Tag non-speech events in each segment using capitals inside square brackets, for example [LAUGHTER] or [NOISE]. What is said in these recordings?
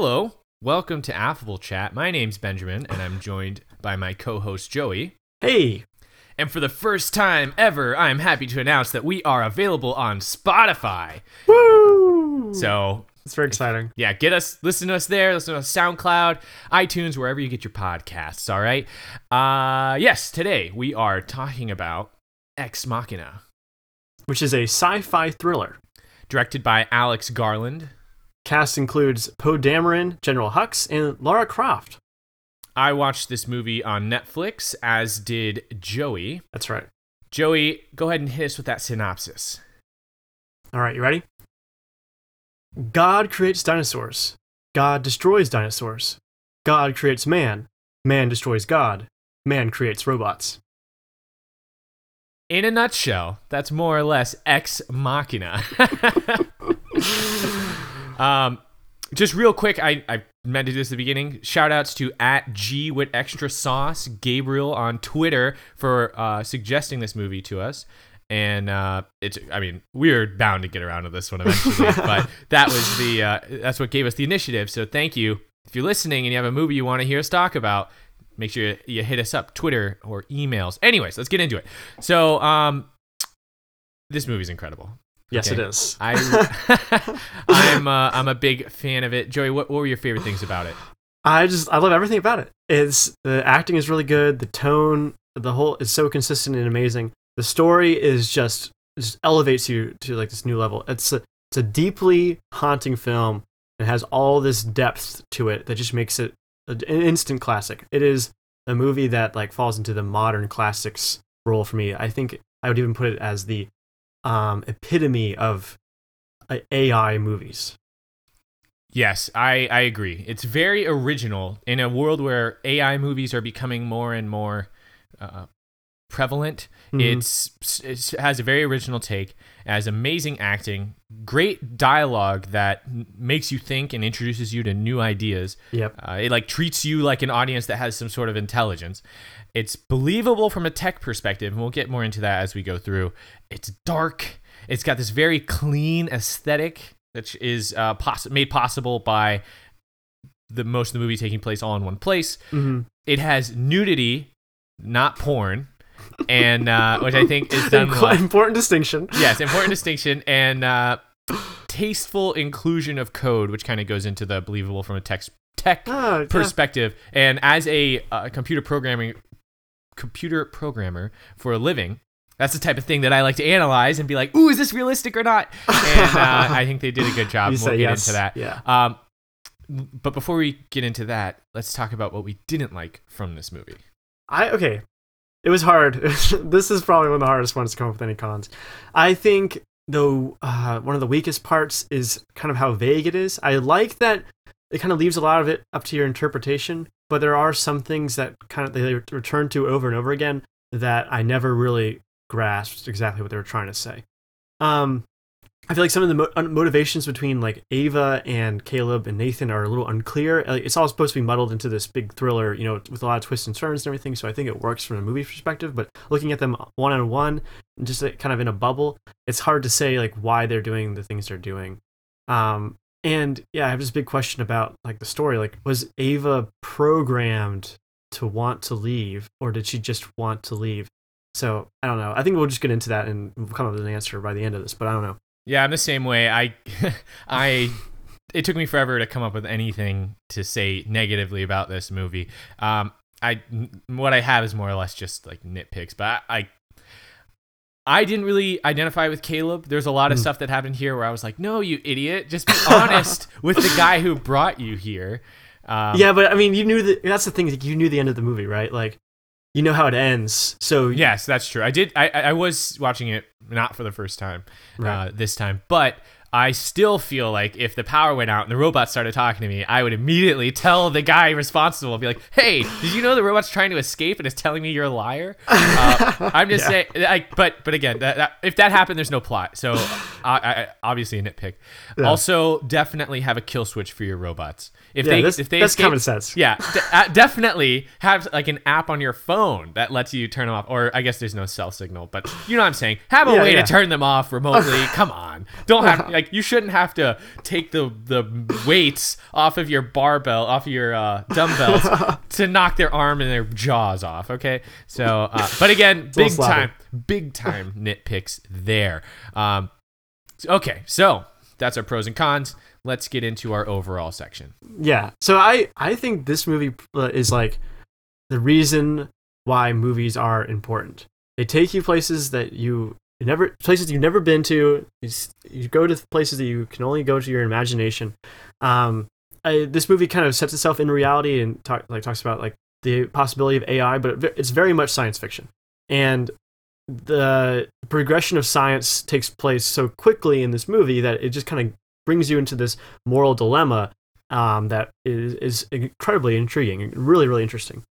Hello, welcome to Affable Chat. My name's Benjamin, and I'm joined by my co host Joey. Hey, And for the first time ever, I'm happy to announce that we are available on Spotify. woo! So, it's very exciting. yeah, get us, listen to us there, listen to us SoundCloud, iTunes, wherever you get your podcasts, all right? Uh, yes, today we are talking about Ex Machina, Which is a sci-fi thriller. directed by Alex Garland. Cast includes Poe Dameron, General Hux, and Lara Croft. I watched this movie on Netflix, as did Joey. That's right. Joey, go ahead and hit us with that synopsis. All right, you ready? God creates dinosaurs. God destroys dinosaurs. God creates man. Man destroys God. Man creates robots. In a nutshell, that's more or less Ex Machina. [LAUGHS] [LAUGHS] um, just real quick, I, I meant to do this at the beginning. Shout outs to at G with extra sauce, Gabriel on Twitter for uh, suggesting this movie to us. And uh, it's, I mean, we're bound to get around to this one eventually, [LAUGHS] but that was the, uh, that's what gave us the initiative. So thank you. If you're listening and you have a movie you want to hear us talk about, make sure you, you hit us up, Twitter or emails. Anyways, let's get into it. So, um, this movie's incredible. Yes, Okay. it is. I, [LAUGHS] I'm, uh, I'm a big fan of it. Joey, what, what were your favorite things about it? I just I love everything about it. It's the acting is really good. The tone, the whole is so consistent and amazing. The story is just just elevates you to like this new level. It's a, it's a deeply haunting film. It has all this depth to it that just makes it an instant classic. It is a movie that like falls into the modern classics role for me. I think I would even put it as the um, epitome of uh, AI movies. Yes, I, I agree. It's very original in a world where AI movies are becoming more and more uh, prevalent. Mhm. It's it has a very original take, has amazing acting, great dialogue that makes you think and introduces you to new ideas. Yep. Uh, it like treats you like an audience that has some sort of intelligence. It's believable from a tech perspective, and we'll get more into that as we go through. It's dark. It's got this very clean aesthetic that is uh, poss- made possible by the most of the movie taking place all in one place. hmm It has nudity, not porn, and uh, which I think is [LAUGHS] done well. Important distinction. Yes, important [LAUGHS] distinction and uh, tasteful inclusion of code, which kind of goes into the believable from a text tech yeah. perspective. And as a uh, computer programming computer programmer for a living, that's the type of thing that I like to analyze and be like, "Ooh, is this realistic or not?" And uh, [LAUGHS] I think they did a good job. We'll get yes. into that. Yeah. Um, but before we get into that, let's talk about what we didn't like from this movie. I okay. It was hard. [LAUGHS] this is probably one of the hardest ones to come up with any cons. I think though uh, one of the weakest parts is kind of how vague it is. I like that it kind of leaves a lot of it up to your interpretation, but there are some things that kind of they return to over and over again that I never really grasped exactly what they were trying to say. Um, I feel like some of the mo- motivations between like Ava and Caleb and Nathan are a little unclear. Like, it's all supposed to be muddled into this big thriller, you know, with a lot of twists and turns and everything. So I think it works from a movie perspective. But looking at them one on one, just kind of in a bubble, it's hard to say like why they're doing the things they're doing. Um, and yeah, I have this big question about like the story. Like, was Ava programmed to want to leave, or did she just want to leave? So I don't know. I think we'll just get into that and we'll come up with an answer by the end of this. But I don't know. Yeah, I'm the same way. I, [LAUGHS] I, it took me forever to come up with anything to say negatively about this movie. Um, I, what I have is more or less just like nitpicks, but I, I, I didn't really identify with Caleb. There's a lot of Mm. stuff that happened here where I was like, no, you idiot, just be [LAUGHS] honest with the guy who brought you here. Um, yeah, but I mean, you knew that. That's the thing. Like, you knew the end of the movie, right? Like, you know how it ends. So Yes, that's true. I did. I, I was watching it not for the first time Right. uh, this time, but I still feel like if the power went out and the robots started talking to me, I would immediately tell the guy responsible, be like, "Hey, did you know the robot's trying to escape and is telling me you're a liar?" [LAUGHS] Uh, I'm just Yeah. saying. I, but but again, that, that, if that happened, there's no plot, so I, I, obviously a nitpick. Yeah. Also, definitely have a kill switch for your robots. If Yeah, they that's- if they that's escape, common sense. yeah, de- uh, definitely have like an app on your phone that lets you turn them off. Or I guess there's no cell signal, but you know what I'm saying. Have a way to turn them off remotely. Come on, don't have [LAUGHS] like you shouldn't have to take the the weights off of your barbell, off of your uh, dumbbells [LAUGHS] to knock their arm and their jaws off. Okay, so uh, but again, big time, big time [LAUGHS] nitpicks there. Um, okay, so that's our pros and cons. Let's get into our overall section. yeah so i i think this movie uh, is like the reason why movies are important they take you places that you never places you've never been to you, you go to places that you can only go to your imagination um I, this movie kind of sets itself in reality and talk, like talks about like the possibility of ai but it- it's very much science fiction and the progression of science takes place so quickly in this movie that it just kind of brings you into this moral dilemma um, that is, is incredibly intriguing really, really interesting.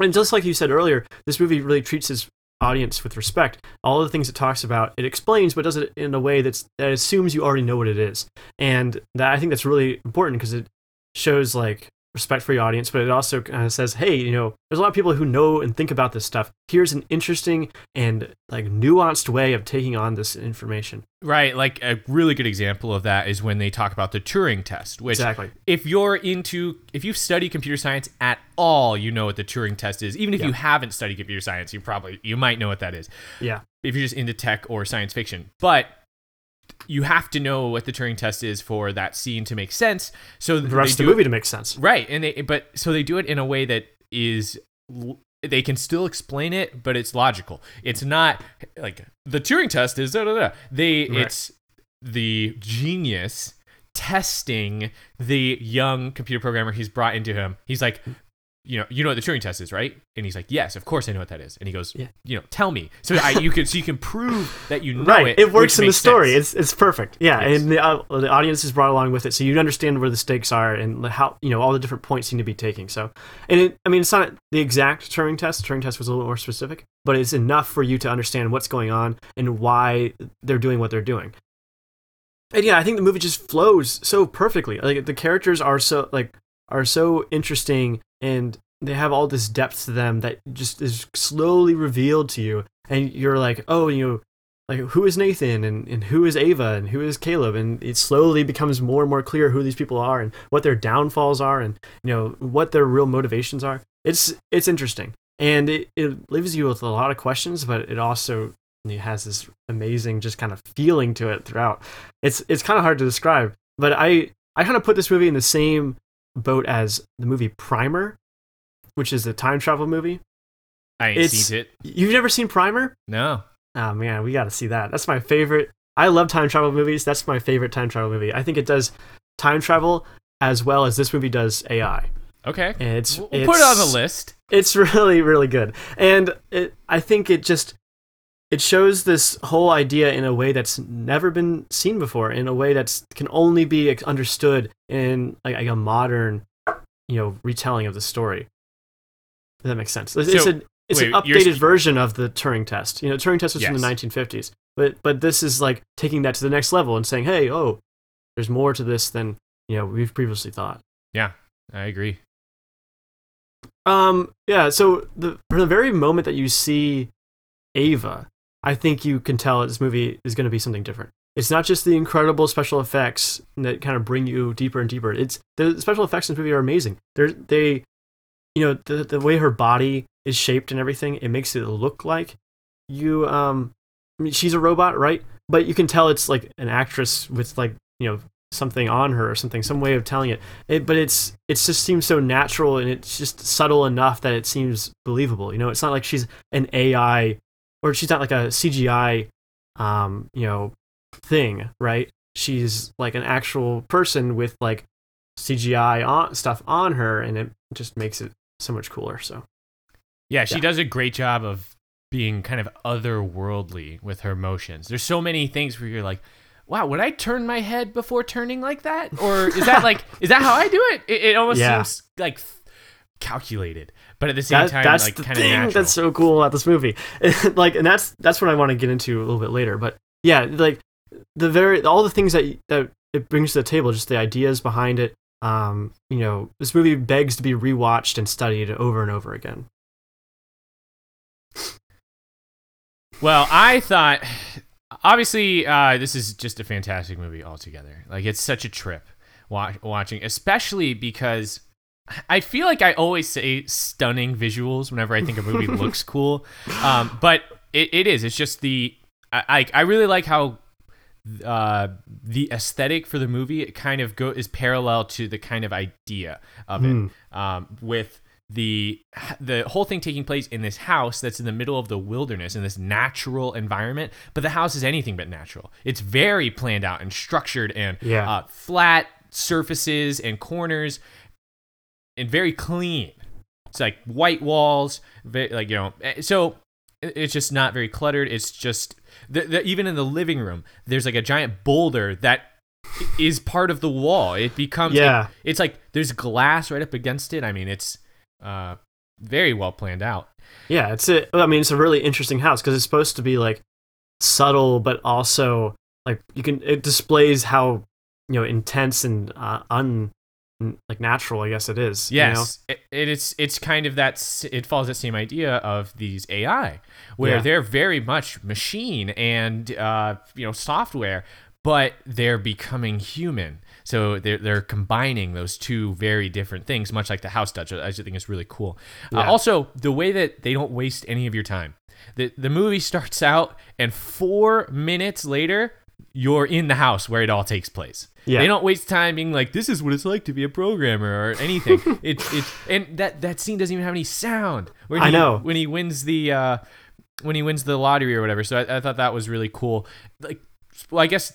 And just like you said earlier, this movie really treats its audience with respect. All the things it talks about, it explains, but does it in a way that's that assumes you already know what it is. And that I think that's really important because it shows like respect for your audience, but it also kind of says, hey, you know, there's a lot of people who know and think about this stuff. Here's an interesting and like nuanced way of taking on this information. Right, like a really good example of that is when they talk about the Turing test, which Exactly. if you're into if you've studied computer science at all, you know what the Turing test is. Even if Yeah. you haven't studied computer science, you probably you might know what that is. Yeah. If you're just into tech or science fiction. But you have to know what the Turing test is for that scene to make sense. So The rest they of the do it- movie to make sense. Right, and they but so they do it in a way that is they can still explain it, but it's logical. It's not like the Turing test is da da da. They Right. it's the genius testing the young computer programmer he's brought into him. He's like, you know, you know what the Turing test is, right? And he's like, yes, of course I know what that is. And he goes, Yeah. you know, tell me. So I, you can so you can prove that you know right it. it, works in the story sense. it's it's perfect yeah Yes. and the, uh, the audience is brought along with it so you understand where the stakes are and how you know all the different points need to be taking so and it, i mean it's not the exact turing test turing test was a little more specific but it's enough for you to understand what's going on and why they're doing what they're doing and yeah i think the movie just flows so perfectly like the characters are so like are so interesting and they have all this depth to them that just is slowly revealed to you. And you're like oh you know like who is Nathan? And, and who is Ava? And who is Caleb? And it slowly becomes more and more clear who these people are and what their downfalls are and you know what their real motivations are. It's it's interesting. And it, it leaves you with a lot of questions, but it also it has this amazing just kind of feeling to it throughout. It's it's kind of hard to describe, but I I kind of put this movie in the same boat as the movie Primer, which is a time travel movie. I ain't it's- seen it. You've never seen Primer? No. Oh man, we got to see that. That's my favorite. I love time travel movies. That's my favorite time travel movie. I think it does time travel as well as this movie does AI. Okay. And it's, We'll we'll put it on the list. It's [LAUGHS] really really good. And it, I think it just it shows this whole idea in a way that's never been seen before, in a way that can only be understood in like, like a modern, you know, retelling of the story. If that makes sense. It's, it's So, a it's an wait, you're updated version of the Turing test. You know, Turing test was from the 1950s, but but this is like taking that to the next level and saying, hey, oh, there's more to this than you know we've previously thought. Yeah, I agree. Um, yeah. So the from the very moment that you see Ava, I think you can tell this movie is going to be something different. It's not just the incredible special effects that kind of bring you deeper and deeper. It's the special effects in this movie are amazing. They're they, you know, the the way her body is shaped and everything, it makes it look like you. Um, I mean, she's a robot, right? But you can tell it's like an actress with like you know something on her or something, some way of telling it. it but it's it just seems so natural and it's just subtle enough that it seems believable. You know, it's not like she's an AI or she's not like a CGI, um, you know, thing, right? She's like an actual person with like CGI on, stuff on her, and it just makes it so much cooler. So Yeah, she Yeah. does a great job of being kind of otherworldly with her motions. There's so many things where you're like, wow, would I turn my head before turning like that? Or is that [LAUGHS] like, is that how I do it? It, it almost Yeah. seems like calculated, but at the same that, time, that's like the kind of thing natural. that's so cool about this movie. [LAUGHS] like, and that's that's what I want to get into a little bit later. But yeah, like the very all the things that that it brings to the table, just the ideas behind it. Um, you know, this movie begs to be rewatched and studied over and over again. Well, I thought obviously, uh, this is just a fantastic movie altogether. Like it's such a trip wa- watching, especially because I feel like I always say stunning visuals whenever I think a movie [LAUGHS] looks cool, um, but it, it is. It's just the I I, really like how uh, the aesthetic for the movie it kind of go is parallel to the kind of idea of it. Um, with the the whole thing taking place in this house that's in the middle of the wilderness in this natural environment but the house is anything but natural. It's very planned out and structured and Yeah. uh, flat surfaces and corners and very clean it's like white walls ve- like you know eh, so it's just not very cluttered it's just the, the, even in the living room there's like a giant boulder that is part of the wall it becomes Yeah. it's like there's glass right up against it i mean it's uh very well planned out Yeah, it's a. I mean, it's a really interesting house because it's supposed to be like subtle, but also like you can. It displays how you know intense and uh, un like natural. I guess it is. you know? Yes, it, it is. It's kind of that. It follows that same idea of these AI, where Yeah. they're very much machine and uh, you know software, but they're becoming human. So they're they're combining those two very different things, much like the house does. I just think it's really cool. Uh, also, the way that they don't waste any of your time. The the movie [LAUGHS] starts out, and four minutes later, you're in the house where it all takes place. Yeah. They don't waste time being like, "This is what it's like to be a programmer" or anything. [LAUGHS] it it and that that scene doesn't even have any sound. When I he, know. when he wins the uh, when he wins the lottery or whatever. So I, I thought that was really cool. Like, well, I guess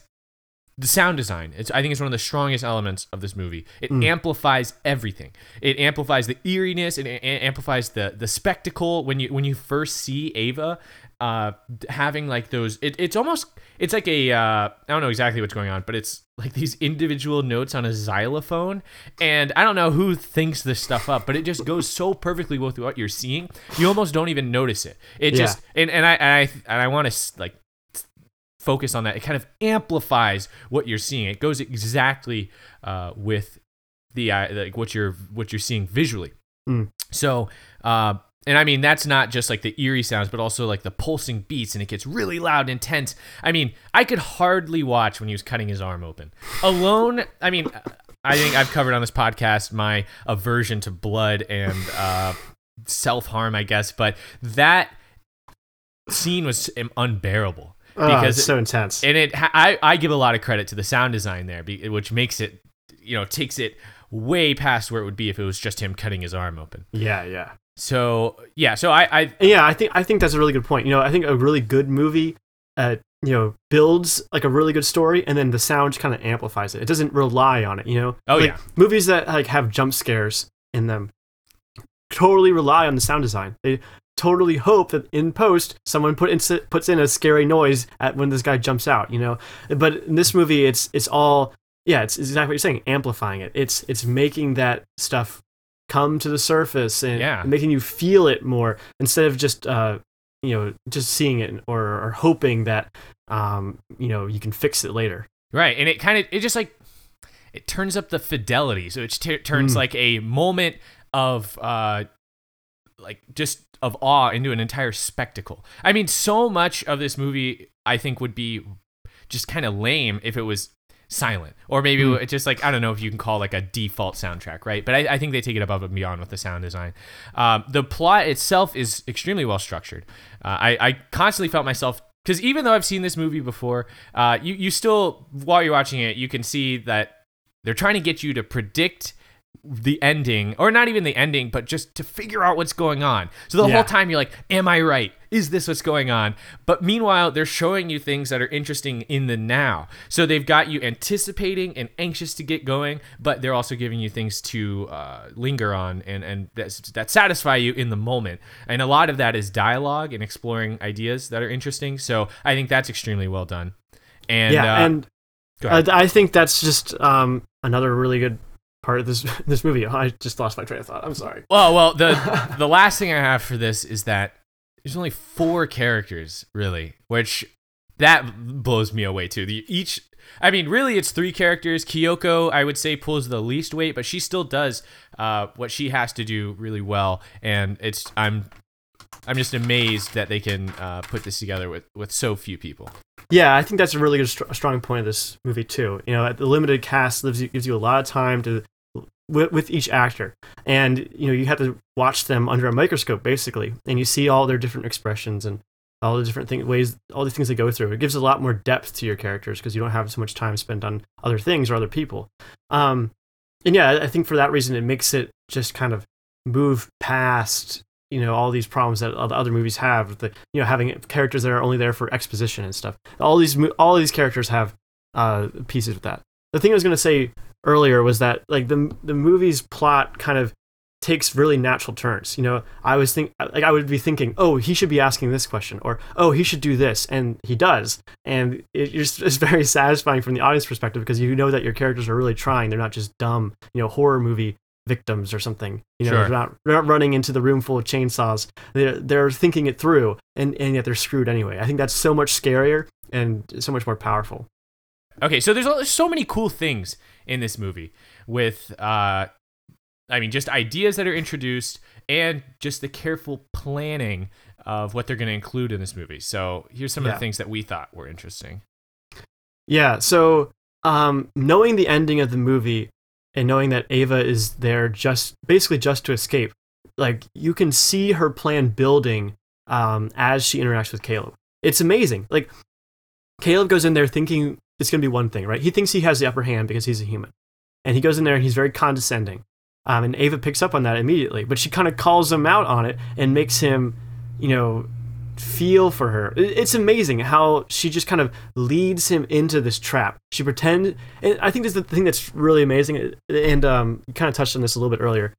the sound design. It's I think it's one of the strongest elements of this movie. It Mm. amplifies everything. It amplifies the eeriness. It a- amplifies the the spectacle when you when you first see Ava. Uh, having like those, it, it's almost it's like a uh, I don't know exactly what's going on, but it's like these individual notes on a xylophone, and I don't know who thinks this stuff up, but it just goes so perfectly with what you're seeing. You almost don't even notice it. It Yeah. just and and I and I and I want to like focus on that. It kind of amplifies what you're seeing. It goes exactly uh, with the uh, like what you're what you're seeing visually. Mm. So, uh, and I mean that's not just like the eerie sounds, but also like the pulsing beats, and it gets really loud and intense. I mean, I could hardly watch when he was cutting his arm open alone. I mean. I think I've covered on this podcast my aversion to blood and uh, self harm, I guess, but that scene was unbearable Oh, because it's so intense. and it I, I give a lot of credit to the sound design there which makes it you know takes it way past where it would be if it was just him cutting his arm open yeah, yeah. So yeah so i i Yeah, I think I think that's a really good point. You know, I think a really good movie, uh, you know, builds like a really good story, and then the sound kind of amplifies it. It doesn't rely on it. You know. Oh, Like, yeah. Movies that like have jump scares in them totally rely on the sound design. They totally hope that in post someone put in, puts in a scary noise at when this guy jumps out. You know. But in this movie, it's it's all yeah, it's exactly what you're saying, amplifying it. It's it's making that stuff come to the surface and Yeah. making you feel it more instead of just uh you know just seeing it or, or hoping that um you know you can fix it later right and it kind of it just like it turns up the fidelity so it t- turns Mm. like a moment of uh like just of awe into an entire spectacle i mean so much of this movie i think would be just kind of lame if it was silent. Or maybe Mm. it's just like i don't know if you can call like a default soundtrack right? But i, I think they take it above and beyond with the sound design. Um, the plot itself is extremely well structured. Uh, I, I constantly felt myself because even though i've seen this movie before uh, you, you still while you're watching it you can see that they're trying to get you to predict the ending or not even the ending but just to figure out what's going on. So the Yeah. whole time you're like am i right? Is this what's going on? But meanwhile they're showing you things that are interesting in the now. So they've got you anticipating and anxious to get going but they're also giving you things to uh, linger on and and that, that satisfy you in the moment. And a lot of that is dialogue and exploring ideas that are interesting. So i think that's extremely well done. And yeah uh, and i think that's just um another really good part of this [LAUGHS] this movie i just lost my train of thought i'm sorry Well, well, the [LAUGHS] the last thing I have for this is that there's only four characters really, which that blows me away too. The each I mean, really it's three characters. Kyoko, I would say pulls the least weight, but she still does uh, what she has to do really well and it's I'm I'm just amazed that they can uh, put this together with with so few people. Yeah, I think that's a really good, str- strong point of this movie too. You know, the limited cast gives you, gives you a lot of time to with, with each actor, and you know you have to watch them under a microscope basically, and you see all their different expressions and all the different ways, all the things they go through. It gives a lot more depth to your characters because you don't have so much time spent on other things or other people. Um, and yeah, I think for that reason, it makes it just kind of move past you know all these problems that other movies have with the you know having characters that are only there for exposition and stuff all these all these characters have uh, pieces of that the thing i was going to say earlier was that like the the movie's plot kind of takes really natural turns you know i was think like i would be thinking oh he should be asking this question or oh he should do this and he does and it, it's, [LAUGHS] it's very satisfying from the audience perspective because you know that your characters are really trying they're not just dumb you know horror movie victims or something. You know, Sure. they're, not, they're not running into the room full of chainsaws. They're they're thinking it through, and and yet they're screwed anyway. I think that's so much scarier and so much more powerful. Okay, so there's so many cool things in this movie with, uh, I mean, just ideas that are introduced and just the careful planning of what they're going to include in this movie. So here's some of the things that we thought were interesting. Yeah. So, um, knowing the ending of the movie and knowing that Ava is there just basically just to escape, like you can see her plan building um, as she interacts with Caleb. It's amazing. Like Caleb goes in there thinking it's going to be one thing, right? He thinks he has the upper hand because he's a human, and he goes in there and he's very condescending. Um, and Ava picks up on that immediately, but she kind of calls him out on it and makes him, you know, feel for her. It's amazing how she just kind of leads him into this trap. She pretends, and I think this is the thing that's really amazing. And um, you kind of touched on this a little bit earlier.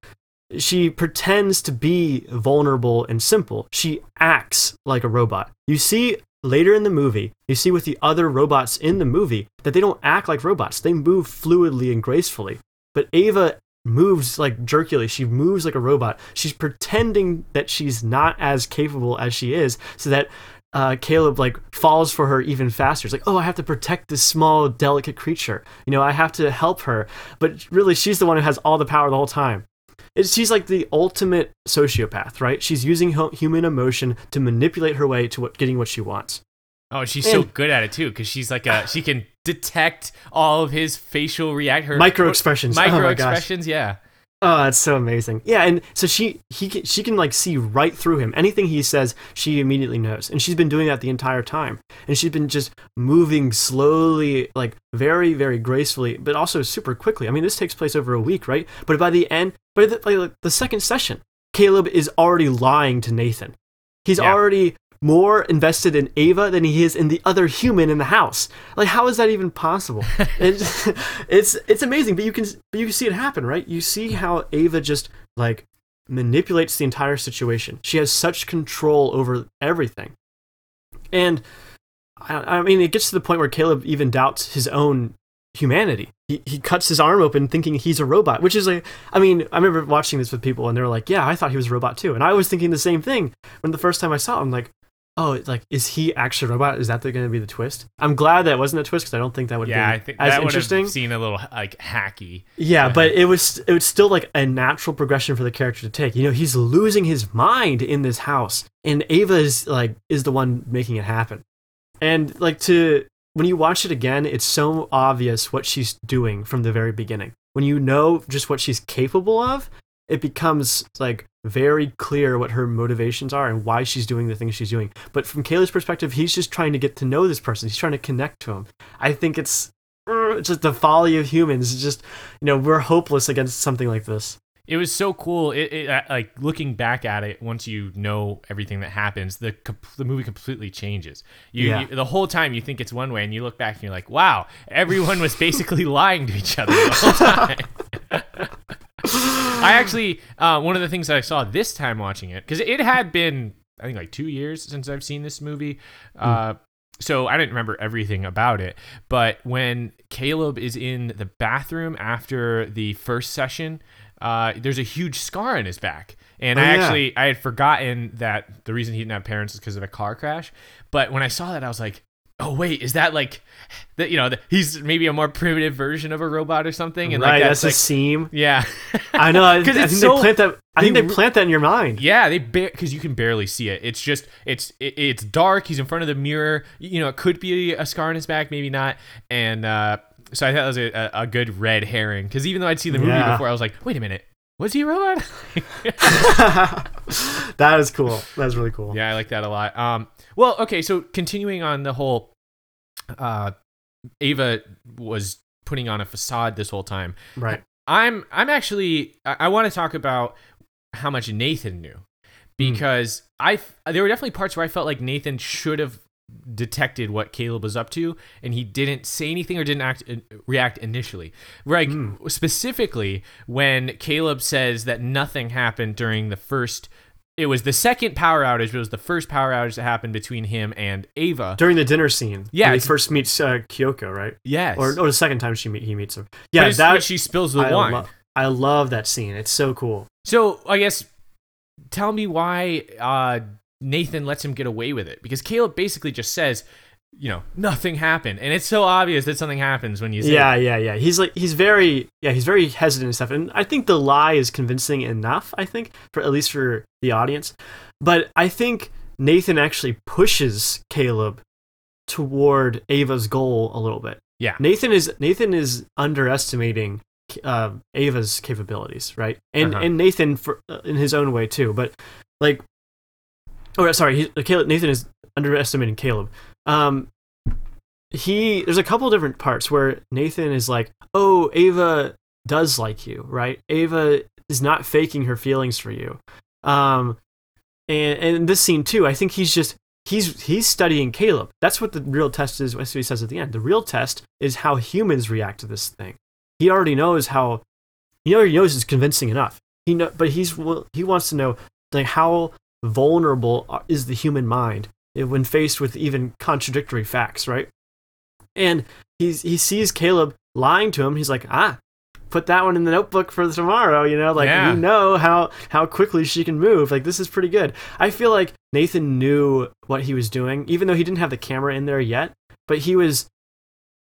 She pretends to be vulnerable and simple. She acts like a robot. You see later in the movie, you see with the other robots in the movie that they don't act like robots. They move fluidly and gracefully. But Ava moves like jerkily. She moves like a robot. She's pretending that she's not as capable as she is, so that uh, Caleb like falls for her even faster. It's like, oh, I have to protect this small, delicate creature. You know, I have to help her. But really, she's the one who has all the power the whole time. It's, she's like the ultimate sociopath, right? She's using hu- human emotion to manipulate her way to what, getting what she wants. Oh, and she's so good at it too, because she's like a she can detect all of his facial react her Micro expressions. micro oh expressions. Yeah, Oh, that's so amazing. Yeah, and so she he can, she can like see right through him. Anything he says, she immediately knows. And she's been doing that the entire time. And she's been just moving slowly, like very very gracefully, but also super quickly. I mean, this takes place over a week, right? But by the end, by the, by the second session, Caleb is already lying to Nathan. He's Yeah. already more invested in Ava than he is in the other human in the house. Like, how is that even possible? [LAUGHS] it's, [LAUGHS] it's it's amazing, but you can but you can see it happen, right? You see how Ava just like manipulates the entire situation. She has such control over everything, and I, I mean, it gets to the point where Caleb even doubts his own humanity. He, he cuts his arm open thinking he's a robot, which is like, I mean, I remember watching this with people and they were like, yeah, I thought he was a robot too. And I was thinking the same thing when the first time I saw him, like, oh, like, is he actually a robot? Is that going to be the twist? I'm glad that wasn't a twist because I don't think that would yeah. be I think as that interesting. seemed a little like hacky. Yeah, but it was it was still like a natural progression for the character to take. You know, he's losing his mind in this house, and Ava is like is the one making it happen. And like to when you watch it again, it's so obvious what she's doing from the very beginning. When you know just what she's capable of, it becomes like very clear what her motivations are and why she's doing the things she's doing. But from Caleb's perspective, he's just trying to get to know this person. He's trying to connect to him. I think it's uh, just the folly of humans. It's just you know we're hopeless against something like this. It was so cool. It, it uh, like looking back at it once you know everything that happens, the the movie completely changes. You, Yeah. you the whole time you think it's one way, and you look back and you're like, wow, everyone was basically [LAUGHS] lying to each other the whole [LAUGHS] time. [LAUGHS] I actually uh, one of the things that I saw this time watching it because it had been I think like two years since I've seen this movie. Uh, so I didn't remember everything about it. But when Caleb is in the bathroom after the first session, uh, there's a huge scar on his back. And Oh, I yeah. actually I had forgotten that the reason he didn't have parents is because of a car crash. But when I saw that, I was like, oh wait, is that like that? You know, the, he's maybe a more primitive version of a robot or something, and right, like that's that's a seam. yeah, [LAUGHS] I know. I, I [LAUGHS] 'Cause think it's they plant that. I they think they plant that in your mind. yeah. They because you can barely see it. It's just it's it, it's dark. He's in front of the mirror. You know, it could be a scar on his back, maybe not. And uh, so I thought that was a, a, a good red herring because even though I'd seen the movie Yeah. before, I was like, wait a minute, was he a robot? [LAUGHS] [LAUGHS] that is cool. That's really cool. Yeah, I like that a lot. Um, well, okay, so continuing on the whole, uh, Ava was putting on a facade this whole time. Right. I'm I'm actually I, I want to talk about how much Nathan knew because I there were definitely parts where I felt like Nathan should have detected what Caleb was up to and he didn't say anything or didn't act uh, react initially. Like specifically when Caleb says that nothing happened during the first it was the second power outage, but it was the first power outage that happened between him and Ava. During the dinner scene. Yeah, when he first meets uh, Kyoko, right? Yes. Or, or the second time she meet, he meets her. Yeah, that she spills the I, wine. lo- I love that scene. It's so cool. So I guess tell me why uh, Nathan lets him get away with it because Caleb basically just says, you know, nothing happened, and it's so obvious that something happens when you say, Yeah, yeah, yeah. He's like he's very yeah, he's very hesitant and stuff. And I think the lie is convincing enough, I think, for at least for the audience. But I think Nathan actually pushes Caleb toward Ava's goal a little bit. Yeah. Nathan is Nathan is underestimating uh, Ava's capabilities, right? And Uh-huh. and Nathan for uh, in his own way too. But like, oh sorry, he, Caleb, Nathan is underestimating Caleb. Um, he there's a couple different parts where Nathan is like, "Oh, Ava does like you, right? Ava is not faking her feelings for you." Um, and and this scene too, I think he's just he's he's studying Caleb. That's what the real test is. What he says at the end. The real test is how humans react to this thing. He already knows how. He already knows it's convincing enough. He know, but he's he wants to know like how vulnerable is the human mind when faced with even contradictory facts, right? And he's he sees Caleb lying to him. He's like, ah, put that one in the notebook for tomorrow. You know, like Yeah. we know how how quickly she can move. Like this is pretty good. I feel like Nathan knew what he was doing, even though he didn't have the camera in there yet. But he was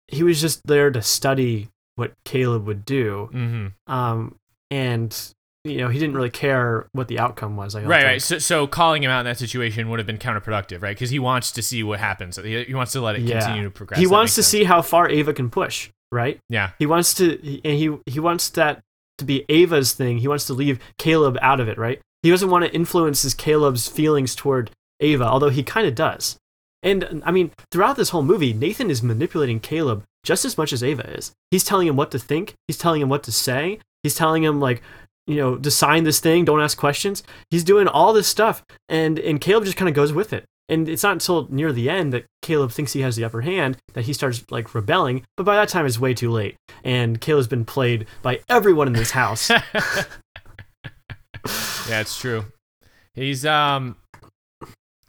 he was just there to study what Caleb would do. Mm-hmm. Um, and you know, he didn't really care what the outcome was. Like, Right, right. So, so calling him out in that situation would have been counterproductive, right? Because he wants to see what happens. He, he wants to let it Yeah. continue to progress. He That wants to sense. see how far Ava can push, right? Yeah. He wants to, and he he wants that to be Ava's thing. He wants to leave Caleb out of it, right? He doesn't want to influence his Caleb's feelings toward Ava, although he kind of does. And I mean, throughout this whole movie, Nathan is manipulating Caleb just as much as Ava is. He's telling him what to think. He's telling him what to say. He's telling him like, you know, to sign this thing. Don't ask questions. He's doing all this stuff, and and Caleb just kind of goes with it. And it's not until near the end that Caleb thinks he has the upper hand that he starts like rebelling. But by that time, it's way too late, and Caleb's been played by everyone in this house. [LAUGHS] [LAUGHS] yeah, it's true. He's um,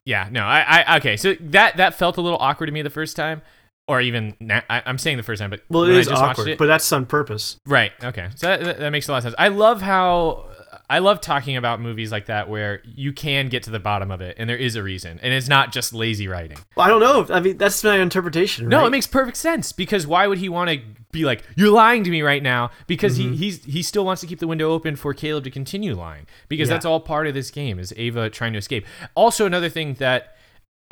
yeah, no, I, I, okay. So that that felt a little awkward to me the first time, or even na- I, I'm saying the first time, but well, it is awkward, it- but that's on purpose. Right. Okay. So that, that, makes a lot of sense. I love how I love talking about movies like that where you can get to the bottom of it and there is a reason and it's not just lazy writing. Well, I don't know. I mean, that's my interpretation. No, right? it makes perfect sense because why would he want to be like you're lying to me right now because Mm-hmm. he he's he still wants to keep the window open for Caleb to continue lying because Yeah. that's all part of this game is Ava trying to escape. Also another thing that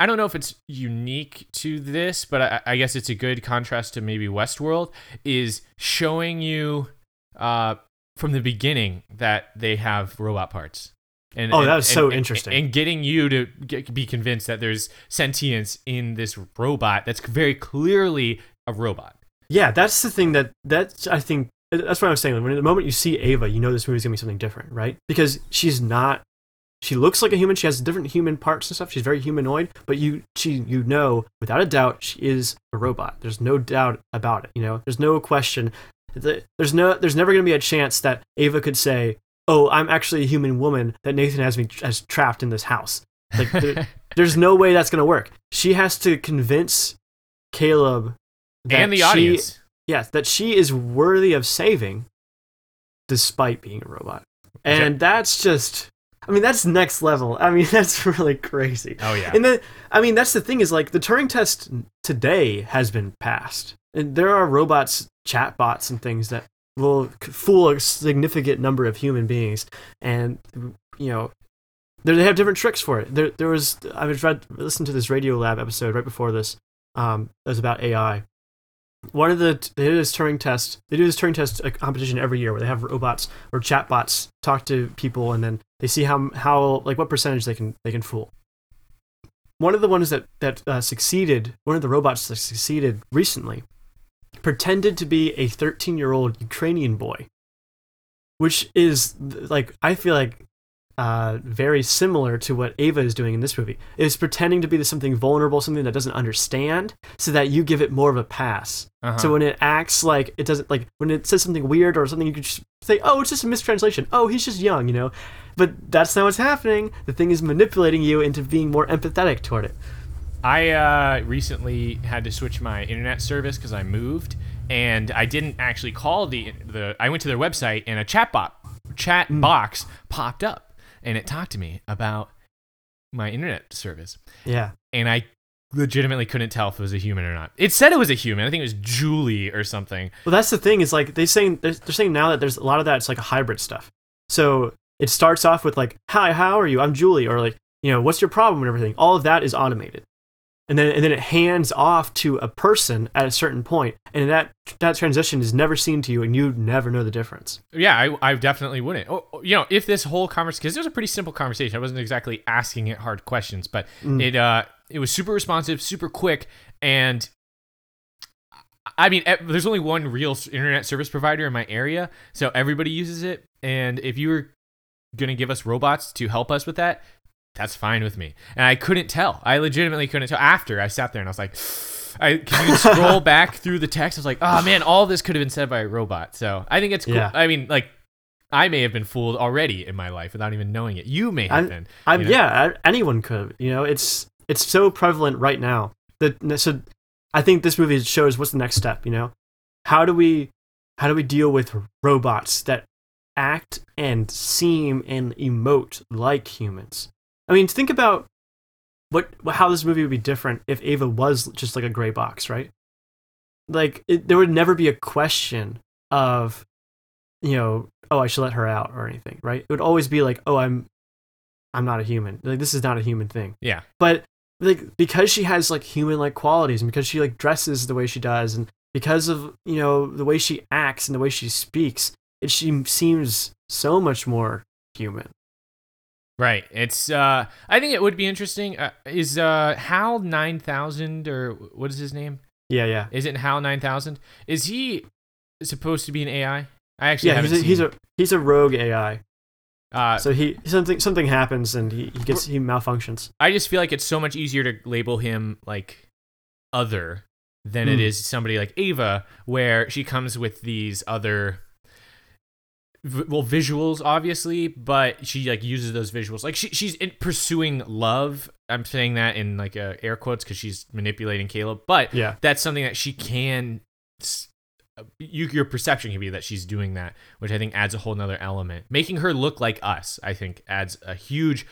I don't know if it's unique to this, but I, I guess it's a good contrast to maybe Westworld is showing you uh, from the beginning that they have robot parts. And, Oh, and- that was and- so interesting. And getting you to get, be convinced that there's sentience in this robot that's very clearly a robot. Yeah, that's the thing that that's I think that's what I was saying. When the moment you see Ava, you know this movie's gonna be something different, right? Because she's not. She looks like a human. She has different human parts and stuff. She's very humanoid, but you she you know without a doubt she is a robot. There's no doubt about it. You know, there's no question. There's no there's never gonna be a chance that Ava could say, "Oh, I'm actually a human woman that Nathan has me has trapped in this house." Like there, [LAUGHS] there's no way that's gonna work. She has to convince Caleb that and the she- audience. yes, that she is worthy of saving despite being a robot. And that's just I mean, that's next level. I mean, [LAUGHS] that's really crazy. Oh yeah. And then, I mean, that's the thing is like the Turing test today has been passed, and there are robots, chatbots, and things that will fool a significant number of human beings, and you know, they they have different tricks for it. There, there was I was read listened to this Radiolab episode right before this. Um, it was about AI. One of the they do this Turing test. They do this Turing test uh, competition every year where they have robots or chatbots talk to people, and then they see how how like what percentage they can they can fool. One of the ones that that uh, succeeded, one of the robots that succeeded recently, pretended to be a 13 year old Ukrainian boy, which is like I feel like uh, very similar to what Ava is doing in this movie. Is pretending to be something vulnerable, something that doesn't understand, so that you give it more of a pass. Uh-huh. So when it acts like it doesn't like when it says something weird or something, you could just say, "Oh, it's just a mistranslation. Oh, he's just young," you know. But that's not what's happening. The thing is manipulating you into being more empathetic toward it. I uh, recently had to switch my internet service because I moved, and I didn't actually call the the. I went to their website, and a chat bot chat box popped up, and it talked to me about my internet service, Yeah. and I legitimately couldn't tell if it was a human or not. It said it was a human. I think it was Julie or something. Well, that's the thing is like they saying they're, they're saying now that there's a lot of that. It's like a hybrid stuff. So it starts off with like, "Hi, how are you? I'm Julie," or like, you know, "What's your problem?" and everything. All of that is automated, and then and then it hands off to a person at a certain point, and that that transition is never seen to you, and you never know the difference. Yeah, I, I definitely wouldn't. Oh, oh, you know, if this whole conversation, because it was a pretty simple conversation, I wasn't exactly asking it hard questions, but it uh, it was super responsive, super quick, and I mean, there's only one real internet service provider in my area, so everybody uses it. And if you were gonna give us robots to help us with that, that's fine with me. And I couldn't tell. I legitimately couldn't tell. After I sat there and I was like, [SIGHS] I can you scroll [LAUGHS] back through the text. I was like, oh man, all this could have been said by a robot. So I think it's cool. Yeah. I mean, like, I may have been fooled already in my life without even knowing it. You may have I'm- been. I'm you know? yeah, anyone could. You know, it's it's so prevalent right now. That so, I think this movie shows what's the next step. You know, how do we how do we deal with robots that act and seem and emote like humans? I mean, think about what how this movie would be different if Ava was just like a gray box, right? Like it, there would never be a question of, you know, oh, I should let her out or anything, right? It would always be like, oh, I'm I'm not a human. Like this is not a human thing. Yeah. But like because she has like human like qualities and because she like dresses the way she does and because of, you know, the way she acts and the way she speaks, it she seems so much more human. Right. It's. uh I think it would be interesting. Uh, is uh Hal nine thousand or what is his name? Yeah, yeah. Isn't Hal nine thousand? Is he supposed to be an AI? I actually Yeah, he's a, he's a he's a rogue AI. uh, So he something something happens and he, he gets he malfunctions. I just feel like it's so much easier to label him like other than it Hmm. is somebody like Ava, where she comes with these other v- well visuals obviously but she like uses those visuals like she, she's in pursuing love i'm saying that in like uh, air quotes because she's manipulating caleb but Yeah. that's something that she can you, your perception can be that she's doing that which i think adds a whole nother element making her look like us i think adds a huge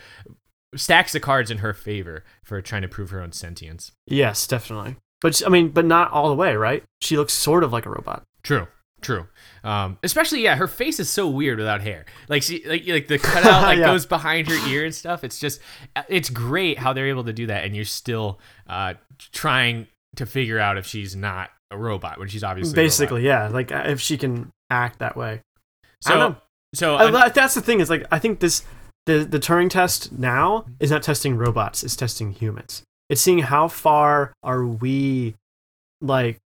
stacks the cards in her favor for trying to prove her own sentience Yes, definitely. But I mean, but not all the way, right? She looks sort of like a robot. True. True. Um, especially yeah, her face is so weird without hair. Like she like like the [LAUGHS] cutout like Yeah. goes behind her ear and stuff. It's just it's great how they're able to do that, and you're still uh, trying to figure out if she's not a robot when she's obviously a robot. Basically, yeah. Like uh, if she can act that way. I So don't know. so I, that's the thing is like I think this the the Turing test now is not testing robots, it's testing humans. It's seeing how far are we like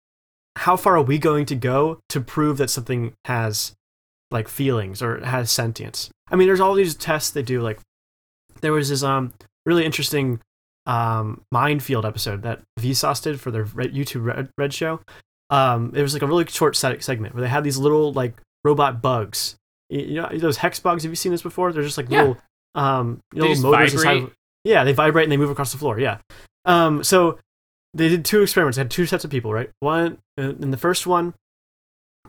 how far are we going to go to prove that something has like feelings or has sentience. I mean there's all these tests they do like there was this um really interesting um Mind Field episode that Vsauce did for their YouTube Red, Red show. Um it was like a really short set segment where they had these little like robot bugs you know those hex bugs have you seen this before they're just like Yeah. little um little motors inside vibrate? of- yeah they vibrate and they move across the floor yeah um so they did two experiments they had two sets of people right one uh, in the first one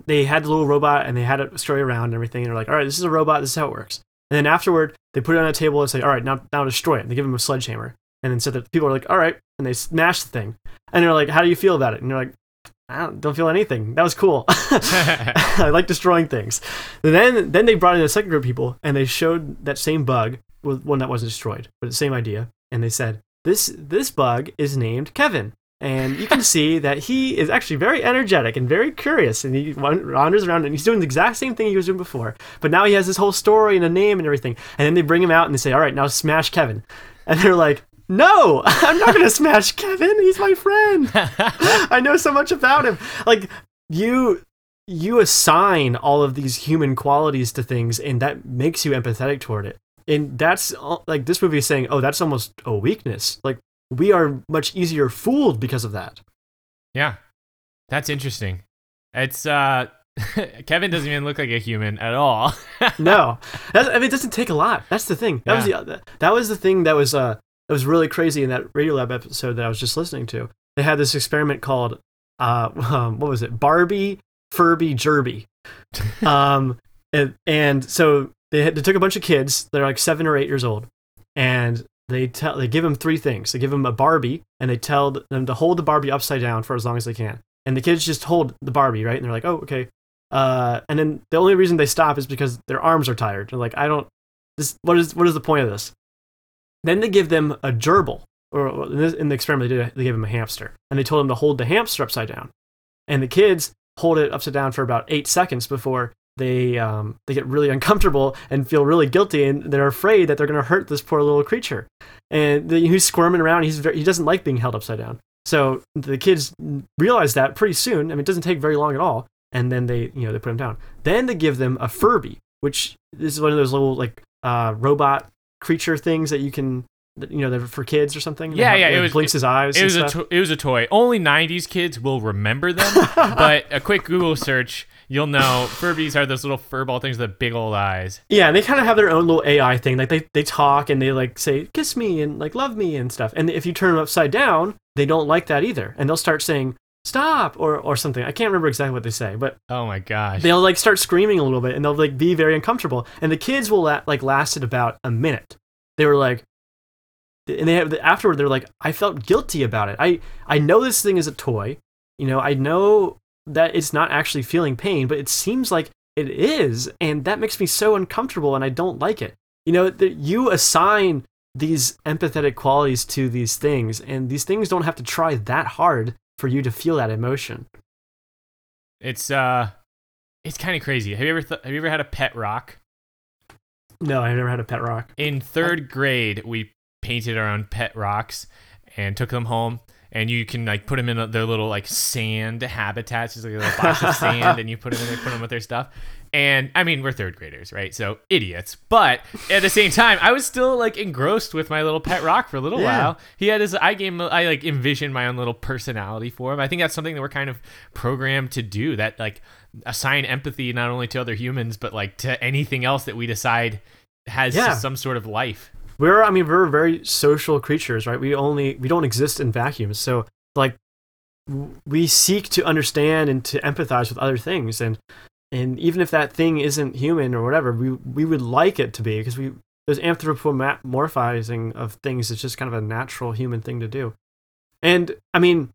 they had the little robot and they had it stray around and everything and they're like all right this is a robot this is how it works And then afterward, they put it on a table and say, "All right, now now destroy it." And they give him a sledgehammer, and then so that people are like, "All right," and they smash the thing, and they're like, "How do you feel about it?" And they're like, "I don't, don't feel anything. That was cool. [LAUGHS] I like destroying things." And then then they brought in a second group of people, and they showed that same bug with one that wasn't destroyed, but the same idea, and they said, "This this bug is named Kevin." and you can [LAUGHS] see that he is actually very energetic and very curious and he wanders around and he's doing the exact same thing he was doing before but now he has this whole story and a name and everything and then they bring him out and they say all right now smash kevin. And they're like no [LAUGHS] i'm not going [LAUGHS] to smash kevin he's my friend. I know so much about him. Like you you assign all of these human qualities to things and that makes you empathetic toward it and that's like this movie is saying oh that's almost a weakness like we are much easier fooled because of that. Yeah. That's interesting. It's uh [LAUGHS] Kevin doesn't even look like a human at all. [LAUGHS] no, That's, I mean, it doesn't take a lot. That's the thing. That yeah. was the that was the thing that was uh that was really crazy in that Radiolab episode that I was just listening to. They had this experiment called uh [LAUGHS] um, what was it Barbie Furby Jerby, um and, and so they had, they took a bunch of kids They're like seven or eight years old, and they tell they give them three things. They give them a Barbie and they tell them to hold the Barbie upside down for as long as they can. And the kids just hold the Barbie, right? And they're like, "Oh, okay." Uh, and then the only reason they stop is because their arms are tired. They're like, "I don't. This what is what is the point of this?" Then they give them a gerbil, or in, this, in the experiment they did, they gave them a hamster, and they told them to hold the hamster upside down. And the kids hold it upside down for about eight seconds before they um, they get really uncomfortable and feel really guilty, and they're afraid that they're going to hurt this poor little creature. And the, he's squirming around. He's very, he doesn't like being held upside down. So the kids realize that pretty soon. I mean, it doesn't take very long at all. And then they you know they put him down. Then they give them a Furby, which this is one of those little like uh, robot creature things that you can you know, they're for kids or something. Yeah, yeah. It was blinks his eyes. It was a to- it was a toy. Only '90s kids will remember them, [LAUGHS] but a quick Google search you'll know Furbies are those little furball things with big old eyes. Yeah, and they kind of have their own little AI thing. Like they, they talk and they like say kiss me and like love me and stuff. And if you turn them upside down, they don't like that either. And they'll start saying stop or or something. I can't remember exactly what they say, but oh my gosh, they'll like start screaming a little bit and they'll like be very uncomfortable. And the kids will la- like lasted about a minute. They were like. And they have afterward. They're like, I felt guilty about it. I I know this thing is a toy, you know. I know that it's not actually feeling pain, but it seems like it is, and that makes me so uncomfortable, and I don't like it. You know, that you assign these empathetic qualities to these things, and these things don't have to try that hard for you to feel that emotion. It's uh, it's kind of crazy. Have you ever th- have you ever had a pet rock? No, I've never had a pet rock. In third grade, we painted our own pet rocks and took them home and you can like put them in their little like sand habitats, just like a little box of [LAUGHS] sand, and you put them in there, put them with their stuff. And I mean, we're third graders, right? So idiots. But at the same time, I was still like engrossed with my little pet rock for a little yeah. while. He had his, I gave him, I like envisioned my own little personality for him. I think that's something that we're kind of programmed to do. That like assign empathy not only to other humans, but like to anything else that we decide has yeah. some sort of life we're I mean we're very social creatures, right? We only we don't exist in vacuums. So like we seek to understand and to empathize with other things and and even if that thing isn't human or whatever, we we would like it to be because we there's anthropomorphizing of things It's just kind of a natural human thing to do. And I mean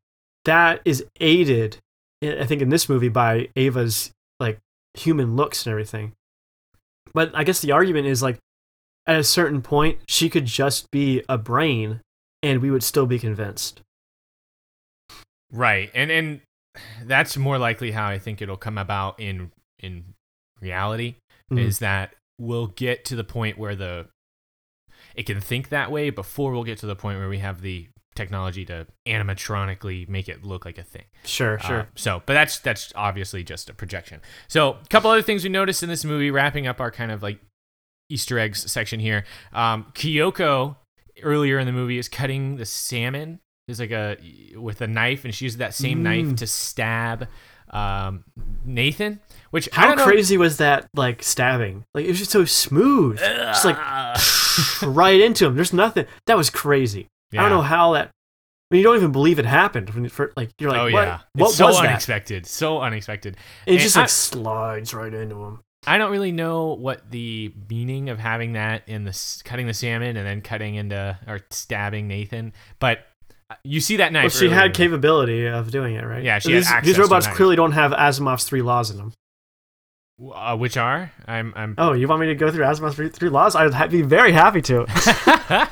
that is aided I think in this movie by Ava's like human looks and everything. But I guess the argument is like at a certain point, she could just be a brain and we would still be convinced. Right. And and that's more likely how I think it'll come about in in reality mm-hmm. is that we'll get to the point where the it can think that way before we'll get to the point where we have the technology to animatronically make it look like a thing. Sure, sure. Uh, so, but that's that's obviously just a projection. So, a couple other things we noticed in this movie, wrapping up our kind of like Easter eggs section here. Um, Kyoko earlier in the movie is cutting the salmon. There's like a with a knife, and she uses that same mm. knife to stab um, Nathan. Which how crazy was that? Like stabbing, like it was just so smooth, just like right into him. There's nothing. That was crazy. Yeah. I don't know how that. I mean, you don't even believe it happened. When like you're like, oh what? yeah, what it's so unexpected, that? so unexpected. And it and just like slides right into him. I don't really know what the meaning of having that in the cutting the salmon and then cutting into or stabbing Nathan, but uh, you see that knife. Well, she had capability of doing it, right? Yeah, she had these, access these robots clearly don't have Asimov's three laws in them. uh, which are I'm I'm Oh, you want me to go through Asimov's three, three laws? I'd ha- be very happy to. [LAUGHS]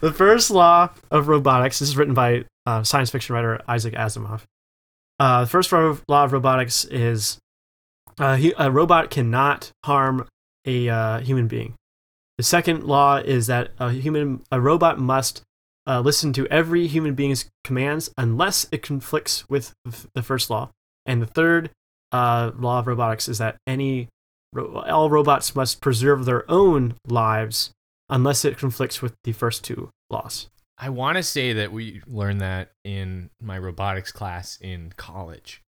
the first law of robotics. This is written by uh, science fiction writer Isaac Asimov. Uh, the first law of robotics is uh, a robot cannot harm a uh, human being. The second law is that a human, a robot must uh, listen to every human being's commands unless it conflicts with the first law. And the third uh, law of robotics is that any all robots must preserve their own lives unless it conflicts with the first two laws. I want to say that we learned that in my robotics class in college.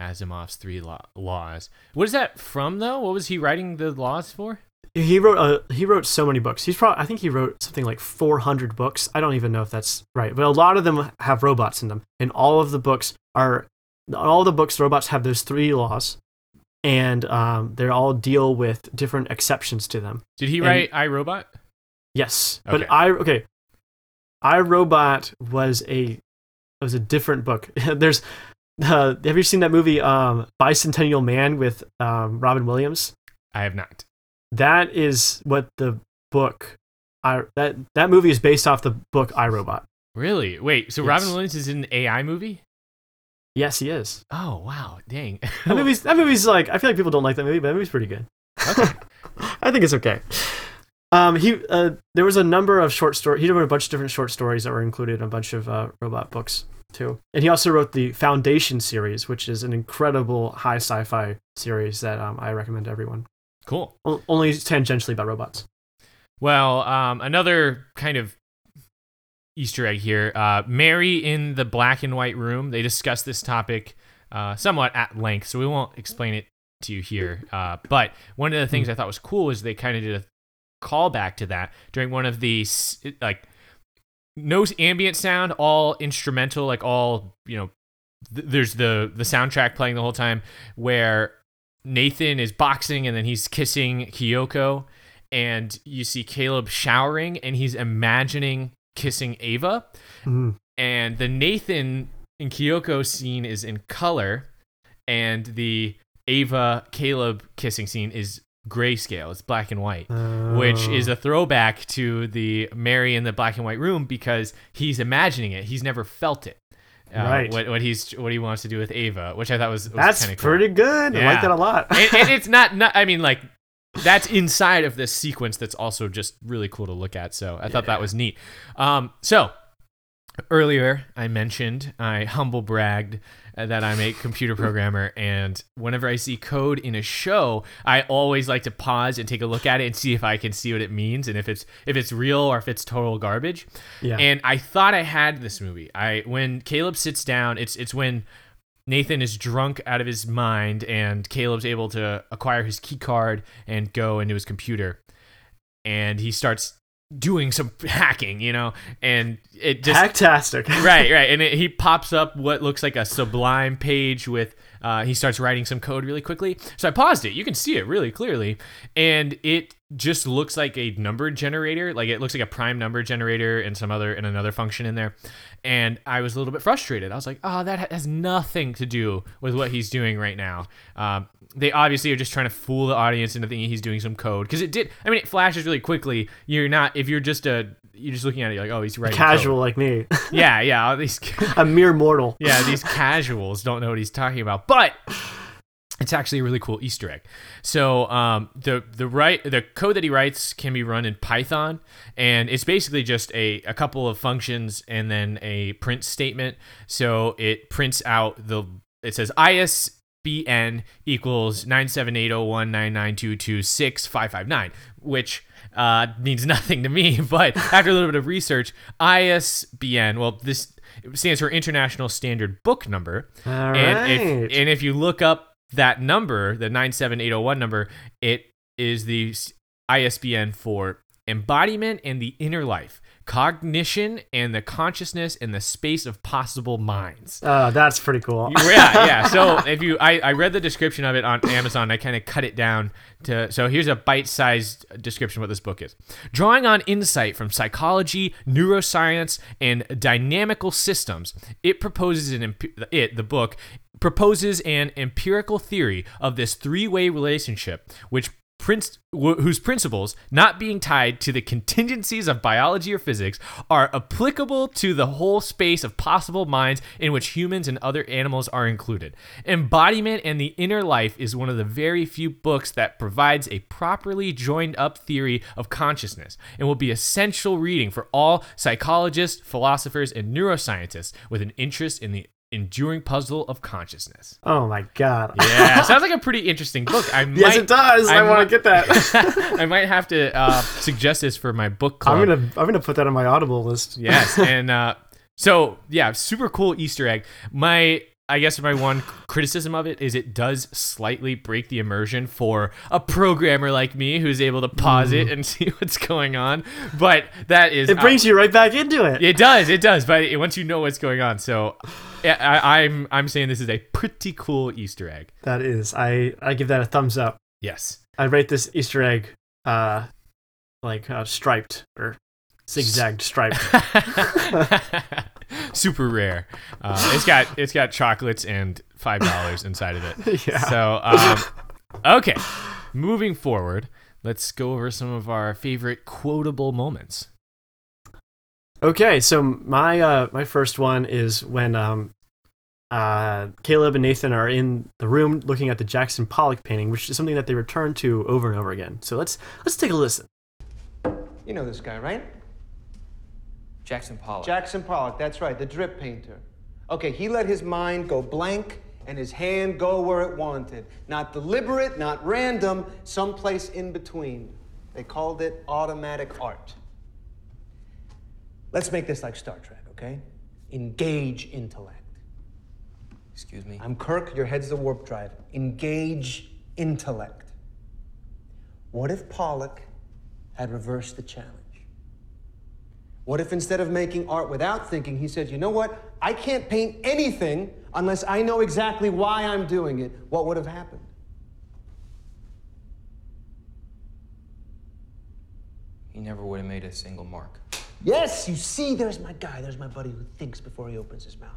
Asimov's three law- laws. What is that from though? What was he writing the laws for? He wrote uh, he wrote so many books. He's probably I think he wrote something like 400 books. I don't even know if that's right, but a lot of them have robots in them, and all of the books are all the books robots have those three laws, and um, they all deal with different exceptions to them. Did he And- write iRobot? Yes, Okay. but I okay. I Robot was a was a different book. [LAUGHS] There's uh, [LAUGHS] have you seen that movie um, Bicentennial Man with um, Robin Williams? I have not. That is what the book I that that movie is based off the book I Robot. Really? Wait, so Yes. Robin Williams is in an AI movie? Yes, he is. Oh wow, dang. [LAUGHS] That movie's that movie's like I feel like people don't like that movie, but that movie's pretty good. Okay. [LAUGHS] I think it's okay. Um, he uh, there was a number of short stories. He wrote a bunch of different short stories that were included in a bunch of uh, robot books too. And he also wrote the Foundation series, which is an incredible high sci-fi series that um, I recommend to everyone. cool. O- only tangentially about robots. Well, um, another kind of Easter egg here. Uh, Mary in the black and white room. They discuss this topic uh, somewhat at length, so we won't explain it to you here. Uh, but one of the things I thought was cool is they kind of did a callback to that during one of the like no ambient sound, all instrumental, like all you know. Th- there's the the soundtrack playing the whole time where Nathan is boxing and then he's kissing Kyoko and you see Caleb showering and he's imagining kissing Ava. Mhm. And the Nathan in Kyoko scene is in color, and the Ava Caleb kissing scene is grayscale. It's black and white, which is Oh. a throwback to the Mary in the black and white room because he's imagining it. He's never felt it. Uh, Right. What, what he's what he wants to do with Ava, which I thought was, was that's cool pretty good. I Yeah. like that a lot. and, and [LAUGHS] it's not, not i mean like that's inside of this sequence that's also just really cool to look at so i thought that was neat um so earlier i mentioned i humble bragged uh, that i'm a computer programmer and whenever i see code in a show i always like to pause and take a look at it and see if i can see what it means and if it's if it's real or if it's total garbage yeah. and I thought I had this movie. I when Caleb sits down, it's it's when Nathan is drunk out of his mind and Caleb's able to acquire his key card and go into his computer and he starts doing some hacking, you know, and it just Hacktastic. [LAUGHS] right, right, and it, he pops up what looks like a Sublime page with. Uh, he starts writing some code really quickly. So I paused it. You can see it really clearly, and it just looks like a number generator. Like it looks like a prime number generator and some other and another function in there. And I was a little bit frustrated. I was like, "Oh, that has nothing to do with what he's doing right now." Um, they obviously are just trying to fool the audience into thinking he's doing some code because it did. I mean, it flashes really quickly. You're not if you're just a you're just looking at it you're like, "Oh, he's writing code." Casual like me. [LAUGHS] Yeah, yeah. These [LAUGHS] a mere mortal. yeah, these casuals don't know what he's talking about, but it's actually a really cool Easter egg. So um, the the right the code that he writes can be run in Python, and it's basically just a, a couple of functions and then a print statement. So it prints out the it says ISBN equals nine seven eight zero one nine nine two two six five five nine, which uh, means [LAUGHS] nothing to me. But after a little bit of research, ISBN well this stands for International Standard Book Number. All And right. if and if you look up that number, the 97801 number, it is the ISBN for embodiment and the inner life, cognition and the consciousness and the space of possible minds. Uh, that's pretty cool. yeah, [LAUGHS] yeah. So if you, I, I read the description of it on Amazon. I kind of cut it down to. So here's a bite-sized description of what this book is. Drawing on insight from psychology, neuroscience, and dynamical systems, it proposes an it the book proposes an empirical theory of this three-way relationship, which Whose principles, not being tied to the contingencies of biology or physics, are applicable to the whole space of possible minds in which humans and other animals are included. Embodiment and the Inner Life is one of the very few books that provides a properly joined up theory of consciousness and will be essential reading for all psychologists, philosophers, and neuroscientists with an interest in the enduring puzzle of consciousness. Oh my god. Yeah, [LAUGHS] sounds like a pretty interesting book. I might, yes, it does. I, I want to get that. [LAUGHS] I might have to uh, suggest this for my book club. I'm gonna I'm gonna put that on my Audible list. Yes, [LAUGHS] and uh, so yeah, super cool Easter egg. My I guess my one criticism of it is it does slightly break the immersion for a programmer like me who's able to pause it and [LAUGHS] see what's going on. But that is It brings you right back into it. it does, it does. But once you know what's going on, so yeah, I, I'm I'm saying this is a pretty cool Easter egg. That is. I I give that a thumbs up. Yes. I rate this Easter egg uh like uh, striped or zigzagged striped. [LAUGHS] [LAUGHS] super rare. Uh, it's got it's got chocolates and five dollars inside of it. [LAUGHS] Yeah. So um, okay, moving forward, let's go over some of our favorite quotable moments. Okay, so my uh my first one is when um uh Caleb and Nathan are in the room looking at the Jackson Pollock painting, which is something that they return to over and over again. So let's let's take a listen. You know this guy, right? Jackson Pollock. Jackson Pollock, that's right, the drip painter. Okay, he let his mind go blank and his hand go where it wanted. Not deliberate, not random, someplace in between. They called it automatic art. Let's make this like Star Trek, okay? Engage intellect. Excuse me. I'm Kirk, your head's the warp drive. Engage intellect. What if Pollock had reversed the challenge? What if instead of making art without thinking, he said, you know what? I can't paint anything unless I know exactly why I'm doing it. What would have happened? He never would have made a single mark. Yes, you see, there's my guy. There's my buddy who thinks before he opens his mouth.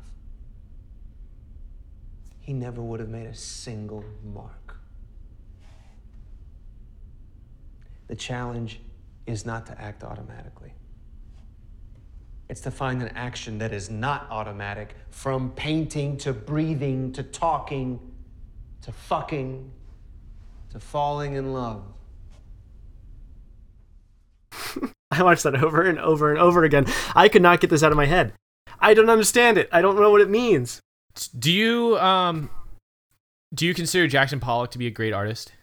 He never would have made a single mark. The challenge is not to act automatically. It's to find an action that is not automatic from painting to breathing to talking to fucking to falling in love. [LAUGHS] I watched that over and over and over again. I could not get this out of my head. I don't understand it. I don't know what it means. Do you um do you consider Jackson Pollock to be a great artist?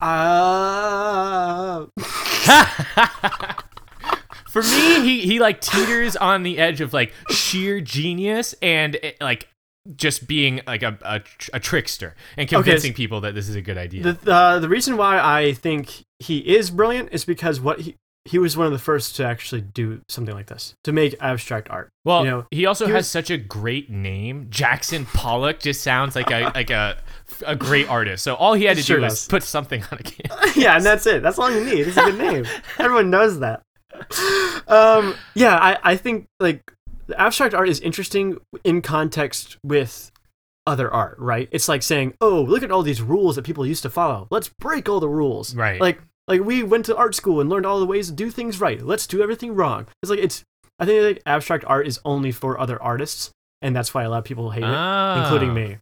Uh, [LAUGHS] [LAUGHS] For me, he he like teeters on the edge of like sheer genius and eh, like just being like a a, a trickster and convincing people that this is a good idea. the uh, the reason why I think he is brilliant is because what he he was one of the first to actually do something like this to make abstract art. well, you know, he also he has was- such a great name. Jackson Pollock just sounds like a [LAUGHS] like a a great artist. So all he had to Sure do was does. put something on a can. [LAUGHS] yeah, and that's it. That's all you need. It's a good name. [LAUGHS] Everyone knows that. [LAUGHS] Um, yeah, I, I think like the abstract art is interesting in context with other art, right? It's like saying, "Oh, look at all these rules that people used to follow. Let's break all the rules." Right. Like like we went to art school and learned all the ways to do things right. Let's do everything wrong. It's like it's I think like abstract art is only for other artists, and that's why a lot of people hate it, including Ah. me.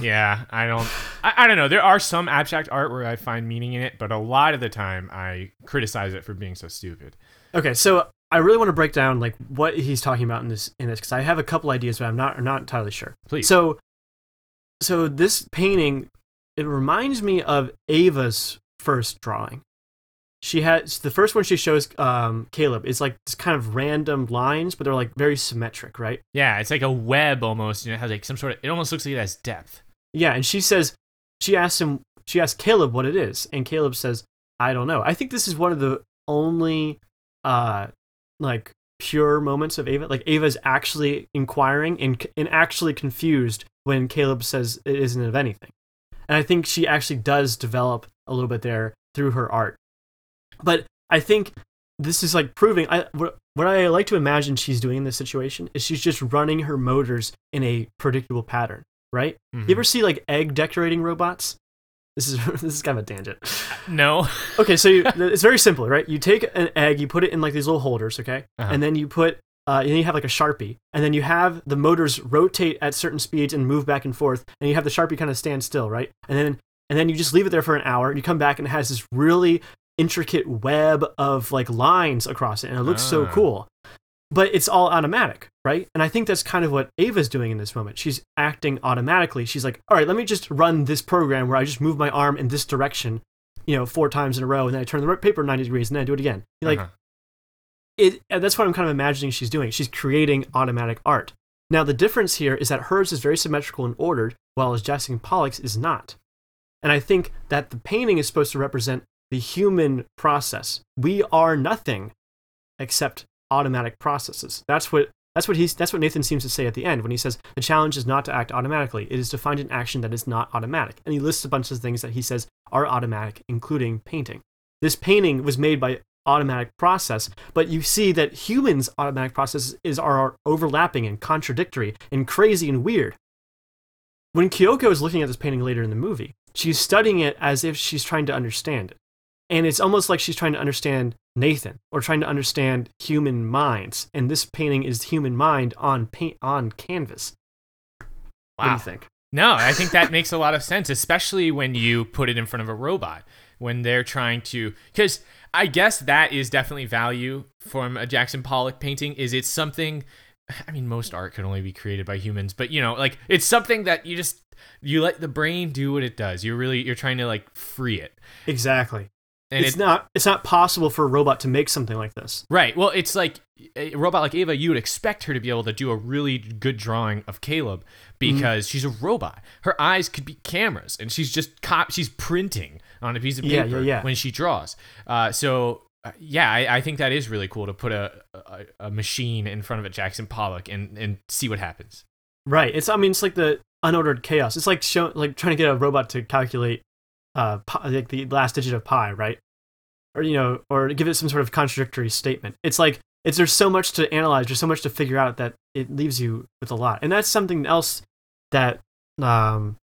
[LAUGHS] yeah, I don't. I, I don't know. There are some abstract art where I find meaning in it, but a lot of the time I criticize it for being so stupid. Okay, so I really want to break down like what he's talking about in this in this because I have a couple ideas, but I'm not I'm not entirely sure. Please. So, so this painting it reminds me of Ava's first drawing. She has the first one she shows um, Caleb is like this kind of random lines, but they're like very symmetric, right? Yeah, it's like a web almost. And it has like some sort of. It almost looks like it has depth. Yeah, and she says she asks him she asks Caleb what it is, and Caleb says, I don't know. I think this is one of the only uh like pure moments of Ava. Like Ava's actually inquiring and and actually confused when Caleb says it isn't of anything. And I think she actually does develop a little bit there through her art. But I think this is like proving I what, what I like to imagine she's doing in this situation is she's just running her motors in a predictable pattern, right? Mhm. You ever see like egg decorating robots? This is [LAUGHS] this is kind of a tangent. No. [LAUGHS] Okay, so you, it's very simple, right? You take an egg, you put it in like these little holders, okay, Uh-huh. and then you put, uh, and then you have like a sharpie, and then you have the motors rotate at certain speeds and move back and forth, and you have the sharpie kind of stand still, right? And then and then you just leave it there for an hour, and you come back and it has this really intricate web of like lines across it, and it looks so Ah. cool. But it's all automatic, right? And I think that's kind of what Ava's doing in this moment. She's acting automatically. She's like, all right, let me just run this program where I just move my arm in this direction you know, four times in a row, and then I turn the paper 90 degrees, and then I do it again. Like, Uh-huh. it, that's what I'm kind of imagining she's doing. She's creating automatic art. Now, the difference here is that hers is very symmetrical and ordered, while as Jackson Pollock's is not. And I think that the painting is supposed to represent the human process. We are nothing except automatic processes. That's what that's what he's that's what Nathan seems to say at the end when he says the challenge is not to act automatically. It is to find an action that is not automatic. And he lists a bunch of things that he says are automatic, including painting. This painting was made by automatic process, but you see that humans' automatic processes is are overlapping and contradictory and crazy and weird. When Kyoko is looking at this painting later in the movie, she's studying it as if she's trying to understand it. And it's almost like she's trying to understand Nathan or trying to understand human minds. And this painting is human mind on paint on canvas. What do you think? No, I think that makes a lot of sense, especially when you put it in front of a robot when they're trying to because I guess that is definitely value from a Jackson Pollock painting is it's something I mean most art can only be created by humans, but you know, like it's something that you just you let the brain do what it does. You're really you're trying to like free it. Exactly. And it's it, not it's not possible for a robot to make something like this. Right. Well, it's like a robot like Ava, you would expect her to be able to do a really good drawing of Caleb because she's a robot. Her eyes could be cameras and she's just cop she's printing on a piece of Yeah, paper yeah, yeah. when she draws. Uh, so uh, yeah, I, I think that is really cool to put a, a a machine in front of a Jackson Pollock and and see what happens. Right. It's I mean it's like the unordered chaos. It's like show, like trying to get a robot to calculate uh pi, like the last digit of pi, right? Or you know, or give it some sort of contradictory statement. It's like it's there's so much to analyze, there's so much to figure out that it leaves you with a lot. And that's something else that um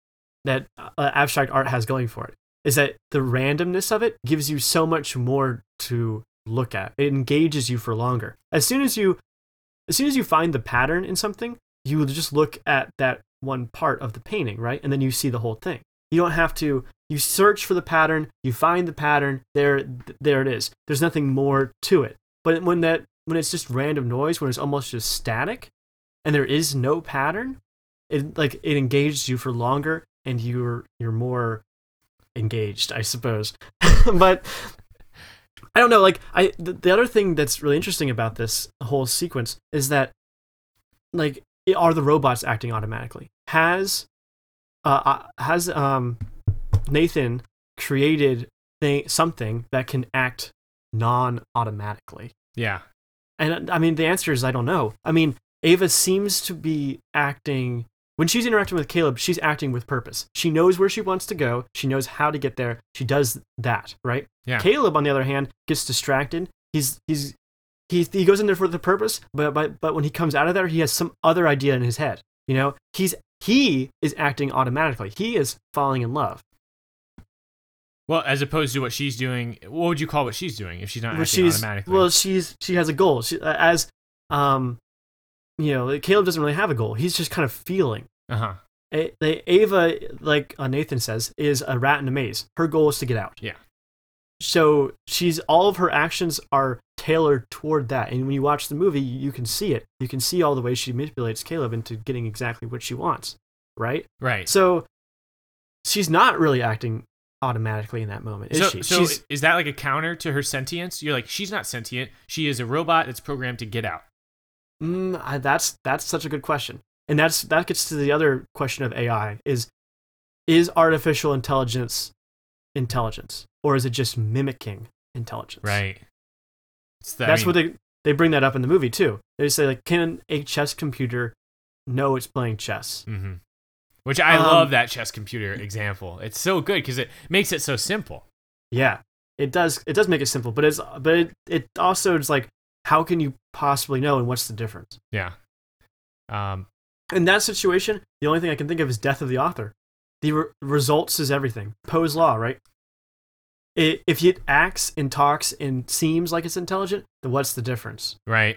that uh, abstract art has going for it is that the randomness of it gives you so much more to look at. It engages you for longer. As soon as you as soon as you find the pattern in something, you will just look at that one part of the painting, right? And then you see the whole thing. You don't have to you search for the pattern, you find the pattern, there there it is. There's nothing more to it. But when that when it's just random noise, when it's almost just static and there is no pattern, it like it engages you for longer and you're you're more engaged, I suppose. [LAUGHS] but I don't know. Like I, the, the other thing that's really interesting about this whole sequence is that, like, are the robots acting automatically? Has, uh, uh, has um, Nathan created th- something that can act non-automatically? Yeah. And uh, I mean, the answer is I don't know. I mean, Ava seems to be acting when she's interacting with Caleb. She's acting with purpose. She knows where she wants to go. She knows how to get there. She does that, right? Yeah. Caleb, on the other hand, gets distracted. He's he's he he goes in there for the purpose, but but but when he comes out of there, he has some other idea in his head. You know, he's he is acting automatically. He is falling in love. Well, as opposed to what she's doing, what would you call what she's doing if she's not well, acting she's automatically? well, she's she has a goal. She, uh, as um, you know, Caleb doesn't really have a goal. He's just kind of feeling. uh huh. A- Ava, like uh, Nathan says, is a rat in a maze. Her goal is to get out. Yeah. So she's all of her actions are tailored toward that. And when you watch the movie, you can see it. You can see all the ways she manipulates Caleb into getting exactly what she wants. Right. Right. So she's not really acting automatically in that moment, is so, she? so she's is that like a counter to her sentience? You're like, she's not sentient. She is a robot that's programmed to get out. Mm, I, that's that's such a good question, and that's that gets to the other question of AI: is is artificial intelligence intelligence, or is it just mimicking intelligence? Right. The- I That's mean, what they they bring that up in the movie too. They say like, can a chess computer know it's playing chess? hmm Which I Um, love that chess computer example. It's so good because it makes it so simple. Yeah, it does. It does make it simple, but it's but it, it also is like, how can you possibly know, and what's the difference? Yeah. Um. In that situation, the only thing I can think of is death of the author. The re- results is everything. Poe's law, right? If it acts and talks and seems like it's intelligent, then what's the difference? Right.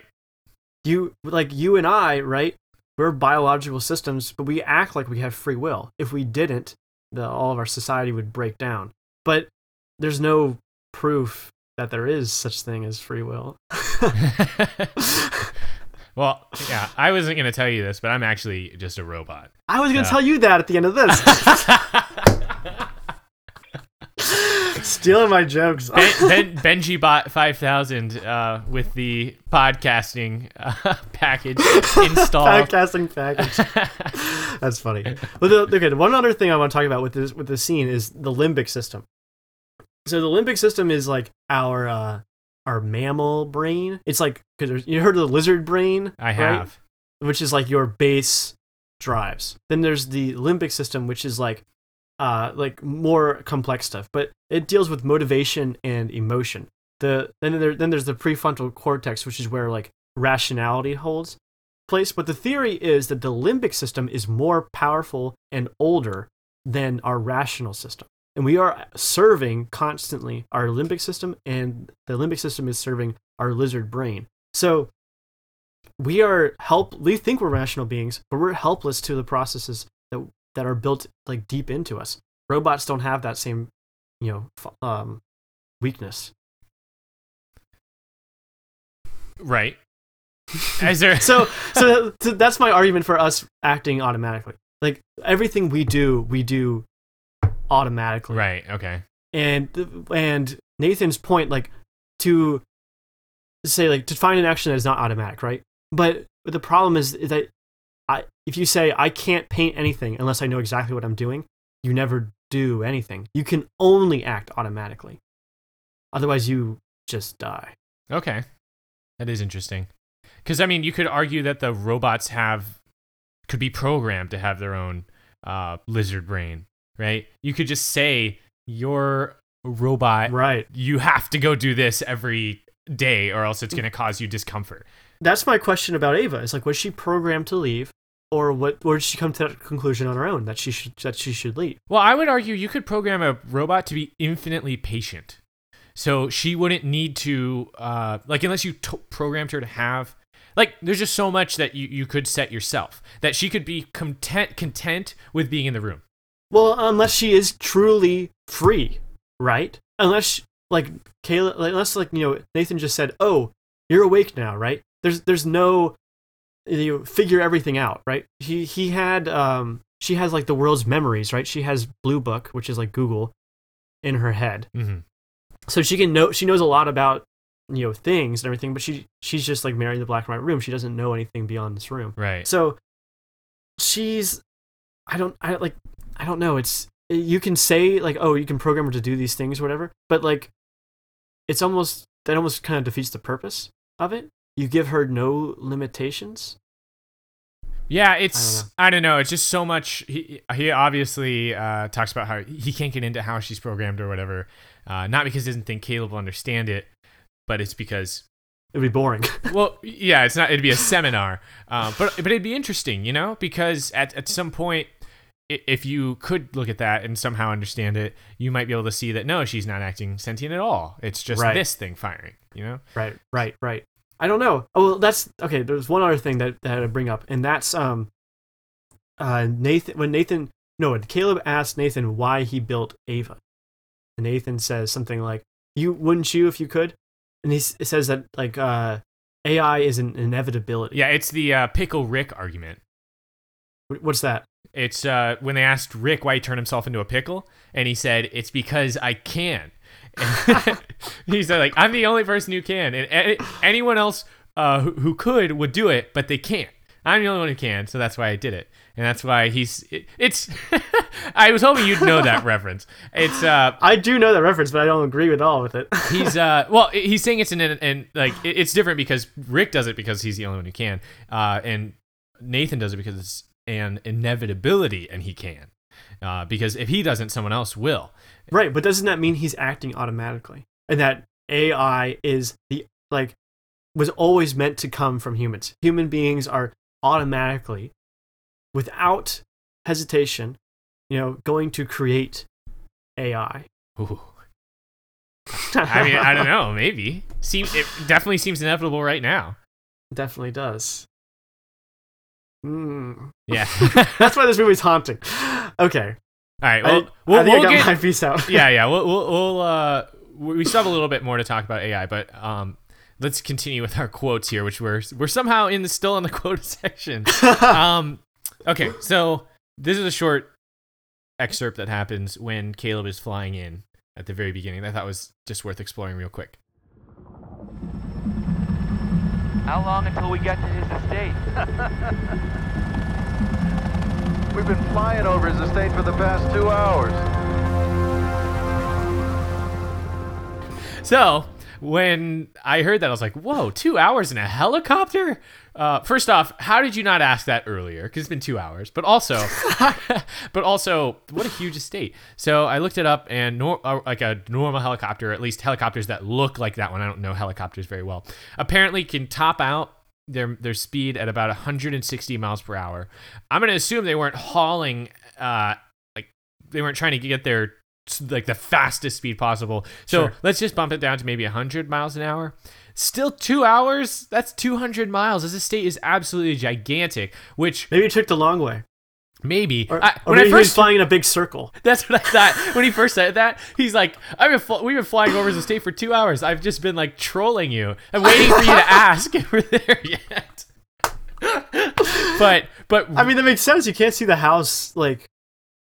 You like you and I, right? We're biological systems, but we act like we have free will. If we didn't, the, all of our society would break down. But there's no proof that there is such thing as free will. [LAUGHS] well, yeah. I wasn't gonna tell you this, but I'm actually just a robot. I was gonna Yeah. tell you that at the end of this. [LAUGHS] [LAUGHS] Stealing my jokes. Ben, ben, Benji bought five thousand uh, with the podcasting uh, [LAUGHS] package installed. Podcasting package. [LAUGHS] That's funny. The, okay, one other thing I want to talk about with this with this scene is the limbic system. So the limbic system is like our uh, our mammal brain. It's like because you heard of the lizard brain. I right? have. which is like your base drives. Then there's the limbic system, which is like uh like more complex stuff, but it deals with motivation and emotion. The then there then there's the prefrontal cortex, which is where like rationality holds place. But the theory is that the limbic system is more powerful and older than our rational system. And we are serving constantly our limbic system, and the limbic system is serving our lizard brain. So we are help we think we're rational beings but we're helpless to the processes that that are built like deep into us robots don't have that same you know um weakness Right. Is there? [LAUGHS] so so, so that's my argument for us acting automatically like everything we do we do automatically right. Okay. and and Nathan's point like to say like to find an action that is not automatic right but, but the problem is that I if you say I can't paint anything unless I know exactly what I'm doing you never do anything you can only act automatically otherwise you just die Okay. That is interesting. Because I mean, you could argue that the robots have could be programmed to have their own uh, lizard brain, right? You could just say you're robot. right You have to go do this every day, or else it's going to cause you discomfort. that's my question about Ava it's like was she programmed to leave or what or did she come to that conclusion on her own that she should that she should leave Well, I would argue you could program a robot to be infinitely patient. So she wouldn't need to, uh, like, unless you t- programmed her to have, like, there's just so much that you, you could set yourself that she could be content content with being in the room. Well, unless she is truly free, right? Unless like Kayla, unless like you know Nathan just said, "Oh, you're awake now," right? There's there's no you know, figure everything out, right? He he had um she has like the world's memories, right? She has Blue Book, which is like Google, in her head, Mm-hmm. so she can know she knows a lot about you know things and everything, but she she's just like Mary in the black and white room. She doesn't know anything beyond this room. Right. So she's I don't I like I don't know. It's you can say like oh you can program her to do these things or whatever, but like it's almost that almost kind of defeats the purpose of it. You give her no limitations. Yeah, it's I don't know. It's just so much. He he obviously uh, talks about how he can't get into how she's programmed or whatever. Uh, not because he doesn't think Caleb will understand it, but it's because It'd be boring. [LAUGHS] well, yeah, it's not. It'd be a seminar, uh, but but it'd be interesting, you know, because at at some point, if you could look at that and somehow understand it, you might be able to see that no, she's not acting sentient at all. It's just Right. this thing firing, you know. right, right, right. I don't know. Oh, well, that's okay. There's one other thing that that I bring up, and that's um, uh, Nathan. When Nathan, no, when Caleb asked Nathan why he built Ava, and Nathan says something like, "You wouldn't you if you could," and he s- says that like uh, AI is an inevitability. Yeah, it's the uh, pickle Rick argument. What's that? It's uh, when they asked Rick why he turned himself into a pickle, and he said it's because I can. [LAUGHS] he said like I'm the only person who can, and anyone else uh, who, who could would do it, but they can't. I'm the only one who can, so that's why I did it, and that's why he's. It, it's. [LAUGHS] I was hoping you'd know that reference. It's uh, I do know that reference, but I don't agree with all with it. [LAUGHS] he's uh, well, he's saying it's an and like it- it's different because Rick does it because he's the only one who can, uh, and Nathan does it because it's an inevitability, and he can, uh, because if he doesn't, someone else will. Right, but doesn't that mean he's acting automatically? And that AI is the like was always meant to come from humans. Human beings are automatically, without hesitation, you know, going to create AI. Ooh. [LAUGHS] I mean, I don't know. Maybe. It definitely seems inevitable right now. Definitely does. Hmm. Yeah. [LAUGHS] That's why this movie's haunting. Okay. All right. I, Well, we'll, I think we'll I got get, my piece out. yeah, yeah. We'll, we'll, we'll uh, we we still have a little bit more to talk about AI, but um, let's continue with our quotes here, which we're we're somehow in the still in the [LAUGHS] quote section. [LAUGHS] um, okay, so this is a short excerpt that happens when Caleb is flying in at the very beginning. I thought was just worth exploring real quick. How long until we get to his estate? [LAUGHS] We've been flying over his estate for the past two hours. So when I heard that, I was like, "Whoa, two hours in a helicopter!" Uh, first off, how did you not ask that earlier? Because it's been two hours. But also, [LAUGHS] [LAUGHS] but also, what a huge estate. So I looked it up, and nor- uh, like a normal helicopter, at least helicopters that look like that one. I don't know helicopters very well. Apparently, can top out their their speed at about 160 miles per hour. I'm gonna assume they weren't hauling, uh, like they weren't trying to get their like the fastest speed possible. So Sure. let's just bump it down to maybe 100 miles an hour. Still two hours? That's 200 miles. This state is absolutely gigantic. Which Maybe he took the long way. Maybe Or, I, or when maybe I first flying in a big circle. [LAUGHS] that's what I thought when he first said that. He's like, I've been fl- we've been flying over the state for two hours. I've just been like trolling you. I'm waiting for you to [LAUGHS] ask if we're there yet. but but I mean, that makes sense. You can't see the house, like,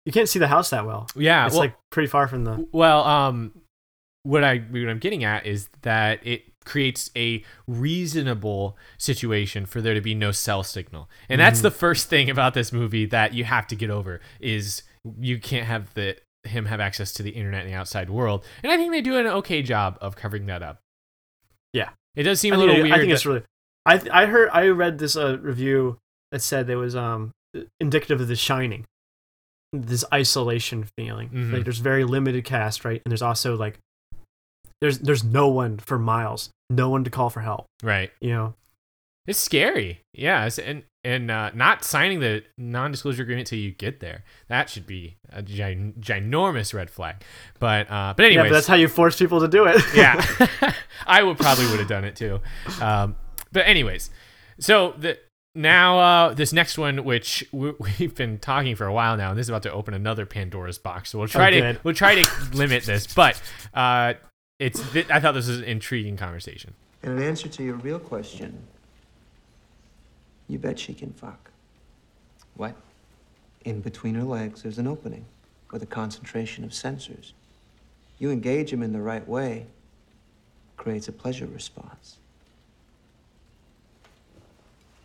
you can't see the house that well. yeah, It's well, like pretty far from the. Well, um, what I what I'm getting at is that it creates a reasonable situation for there to be no cell signal, and that's the first thing about this movie that you have to get over is you can't have the him have access to the internet and the outside world, and I think they do an okay job of covering that up. Yeah. it does seem I a little think, weird. I think it's really. I th- I heard I read this uh, review that said it was um indicative of The Shining, this isolation feeling. Mhm. Like there's very limited cast, right? And there's also like there's there's no one for miles, no one to call for help. right. You know, It's scary. Yeah, it's- and and uh, not signing the non-disclosure agreement till you get there. That should be a gin- ginormous red flag. But uh, but yeah, anyways, that's how you force people to do it. [LAUGHS] yeah, [LAUGHS] [LAUGHS] I would probably would have done it too. Um, but anyways, so the now uh, this next one, which we, we've been talking for a while now, and this is about to open another Pandora's box. So we'll try to we'll try to limit this, but uh, it's th- I thought this was an intriguing conversation. And in answer to your real question, you bet she can fuck. What? In between her legs, there's an opening with a concentration of sensors. You engage them in the right way, creates a pleasure response.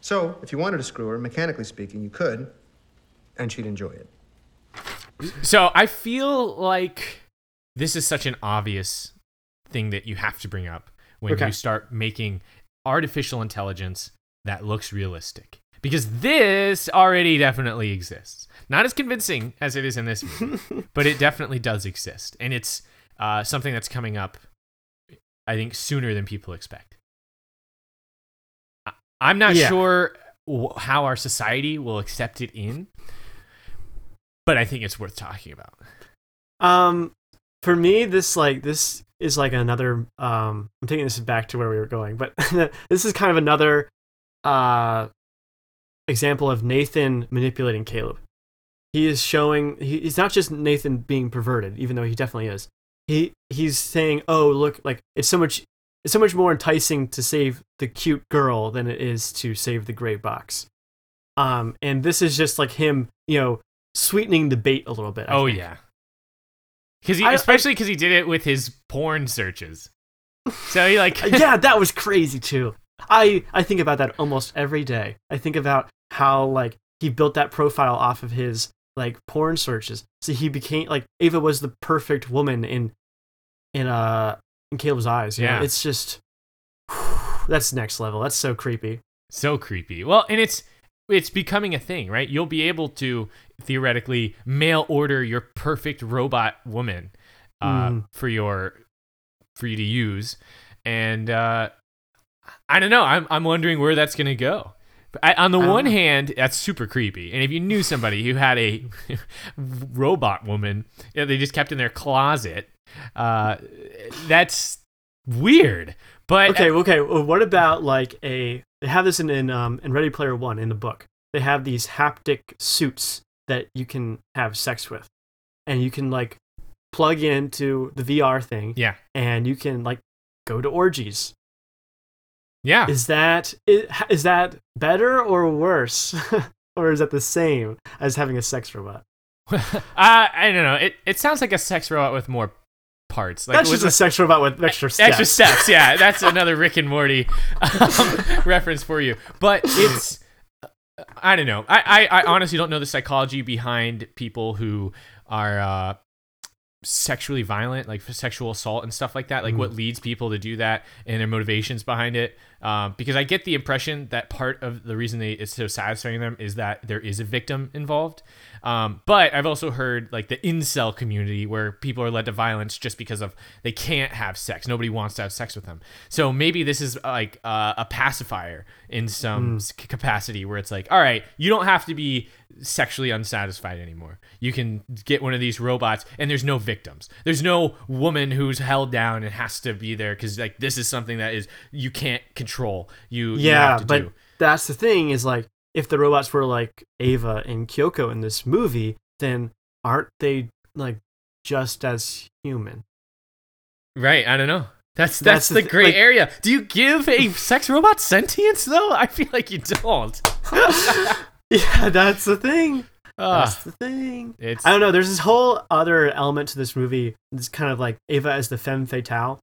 So, if you wanted to screw her, mechanically speaking, you could, and she'd enjoy it. So I feel like this is such an obvious thing that you have to bring up when Okay. you start making artificial intelligence that looks realistic. Because this already definitely exists. Not as convincing as it is in this movie, [LAUGHS] but it definitely does exist. And it's uh, something that's coming up, I think, sooner than people expect. I'm not Yeah. sure how our society will accept it in, but I think it's worth talking about. Um, for me, this like this is like another. Um, I'm taking this back to where we were going, but [LAUGHS] this is kind of another uh example of Nathan manipulating Caleb. He is showing he, he's not just Nathan being perverted, even though he definitely is. He he's saying, "Oh, look, like it's so much it's so much more enticing to save the cute girl than it is to save the gray box." Um, and this is just like him, you know, sweetening the bait a little bit. I oh think. yeah, because especially because he did it with his porn searches. So he like [LAUGHS] yeah, that was crazy too. I I think about that almost every day. I think about how like he built that profile off of his like porn searches. So he became like Ava was the perfect woman in in uh in Caleb's eyes. you know? Yeah. it's just [SIGHS] that's next level. That's so creepy. So creepy. Well, and it's it's becoming a thing, right? You'll be able to theoretically mail order your perfect robot woman uh, Mm. for your for you to use, and uh, I don't know. I'm I'm wondering where that's gonna go. I, on the I one know. hand, that's super creepy, and if you knew somebody who had a [LAUGHS] robot woman you know, they just kept in their closet, uh, that's weird. But Okay, okay. Well, what about like a? They have this in in um in Ready Player One in the book. They have these haptic suits that you can have sex with, and you can like plug into the VR thing, yeah, and you can like go to orgies. yeah. Is that is, is that better or worse, [LAUGHS] or is that the same as having a sex robot? [LAUGHS] uh, I don't know. It it sounds like a sex robot with more parts. Like That's just a sex about with extra steps. extra steps. Yeah, [LAUGHS] that's another Rick and Morty um, [LAUGHS] reference for you. But it's I don't know. I, I I honestly don't know the psychology behind people who are uh, sexually violent, like sexual assault and stuff like that. Like what leads people to do that and their motivations behind it. Um, because I get the impression that part of the reason they it's so satisfying them is that there is a victim involved. Um, but I've also heard like the incel community where people are led to violence just because of they can't have sex. Nobody wants to have sex with them. So maybe this is like uh, a pacifier in some s- capacity where it's like, all right, you don't have to be sexually unsatisfied anymore. You can get one of these robots and there's no victims. There's no woman who's held down and has to be there because like this is something that is you can't control. You you yeah, have to but do. that's the thing is like if the robots were like Ava and Kyoko in this movie, then aren't they like just as human? Right, I don't know. That's That's that's, the the gray like- area. Do you give a sex robot sentience though? I feel like you don't. [LAUGHS] [LAUGHS] yeah, that's the thing. Ugh, That's the thing. it's I don't know. There's this whole other element to this movie. It's kind of like Ava as the femme fatale,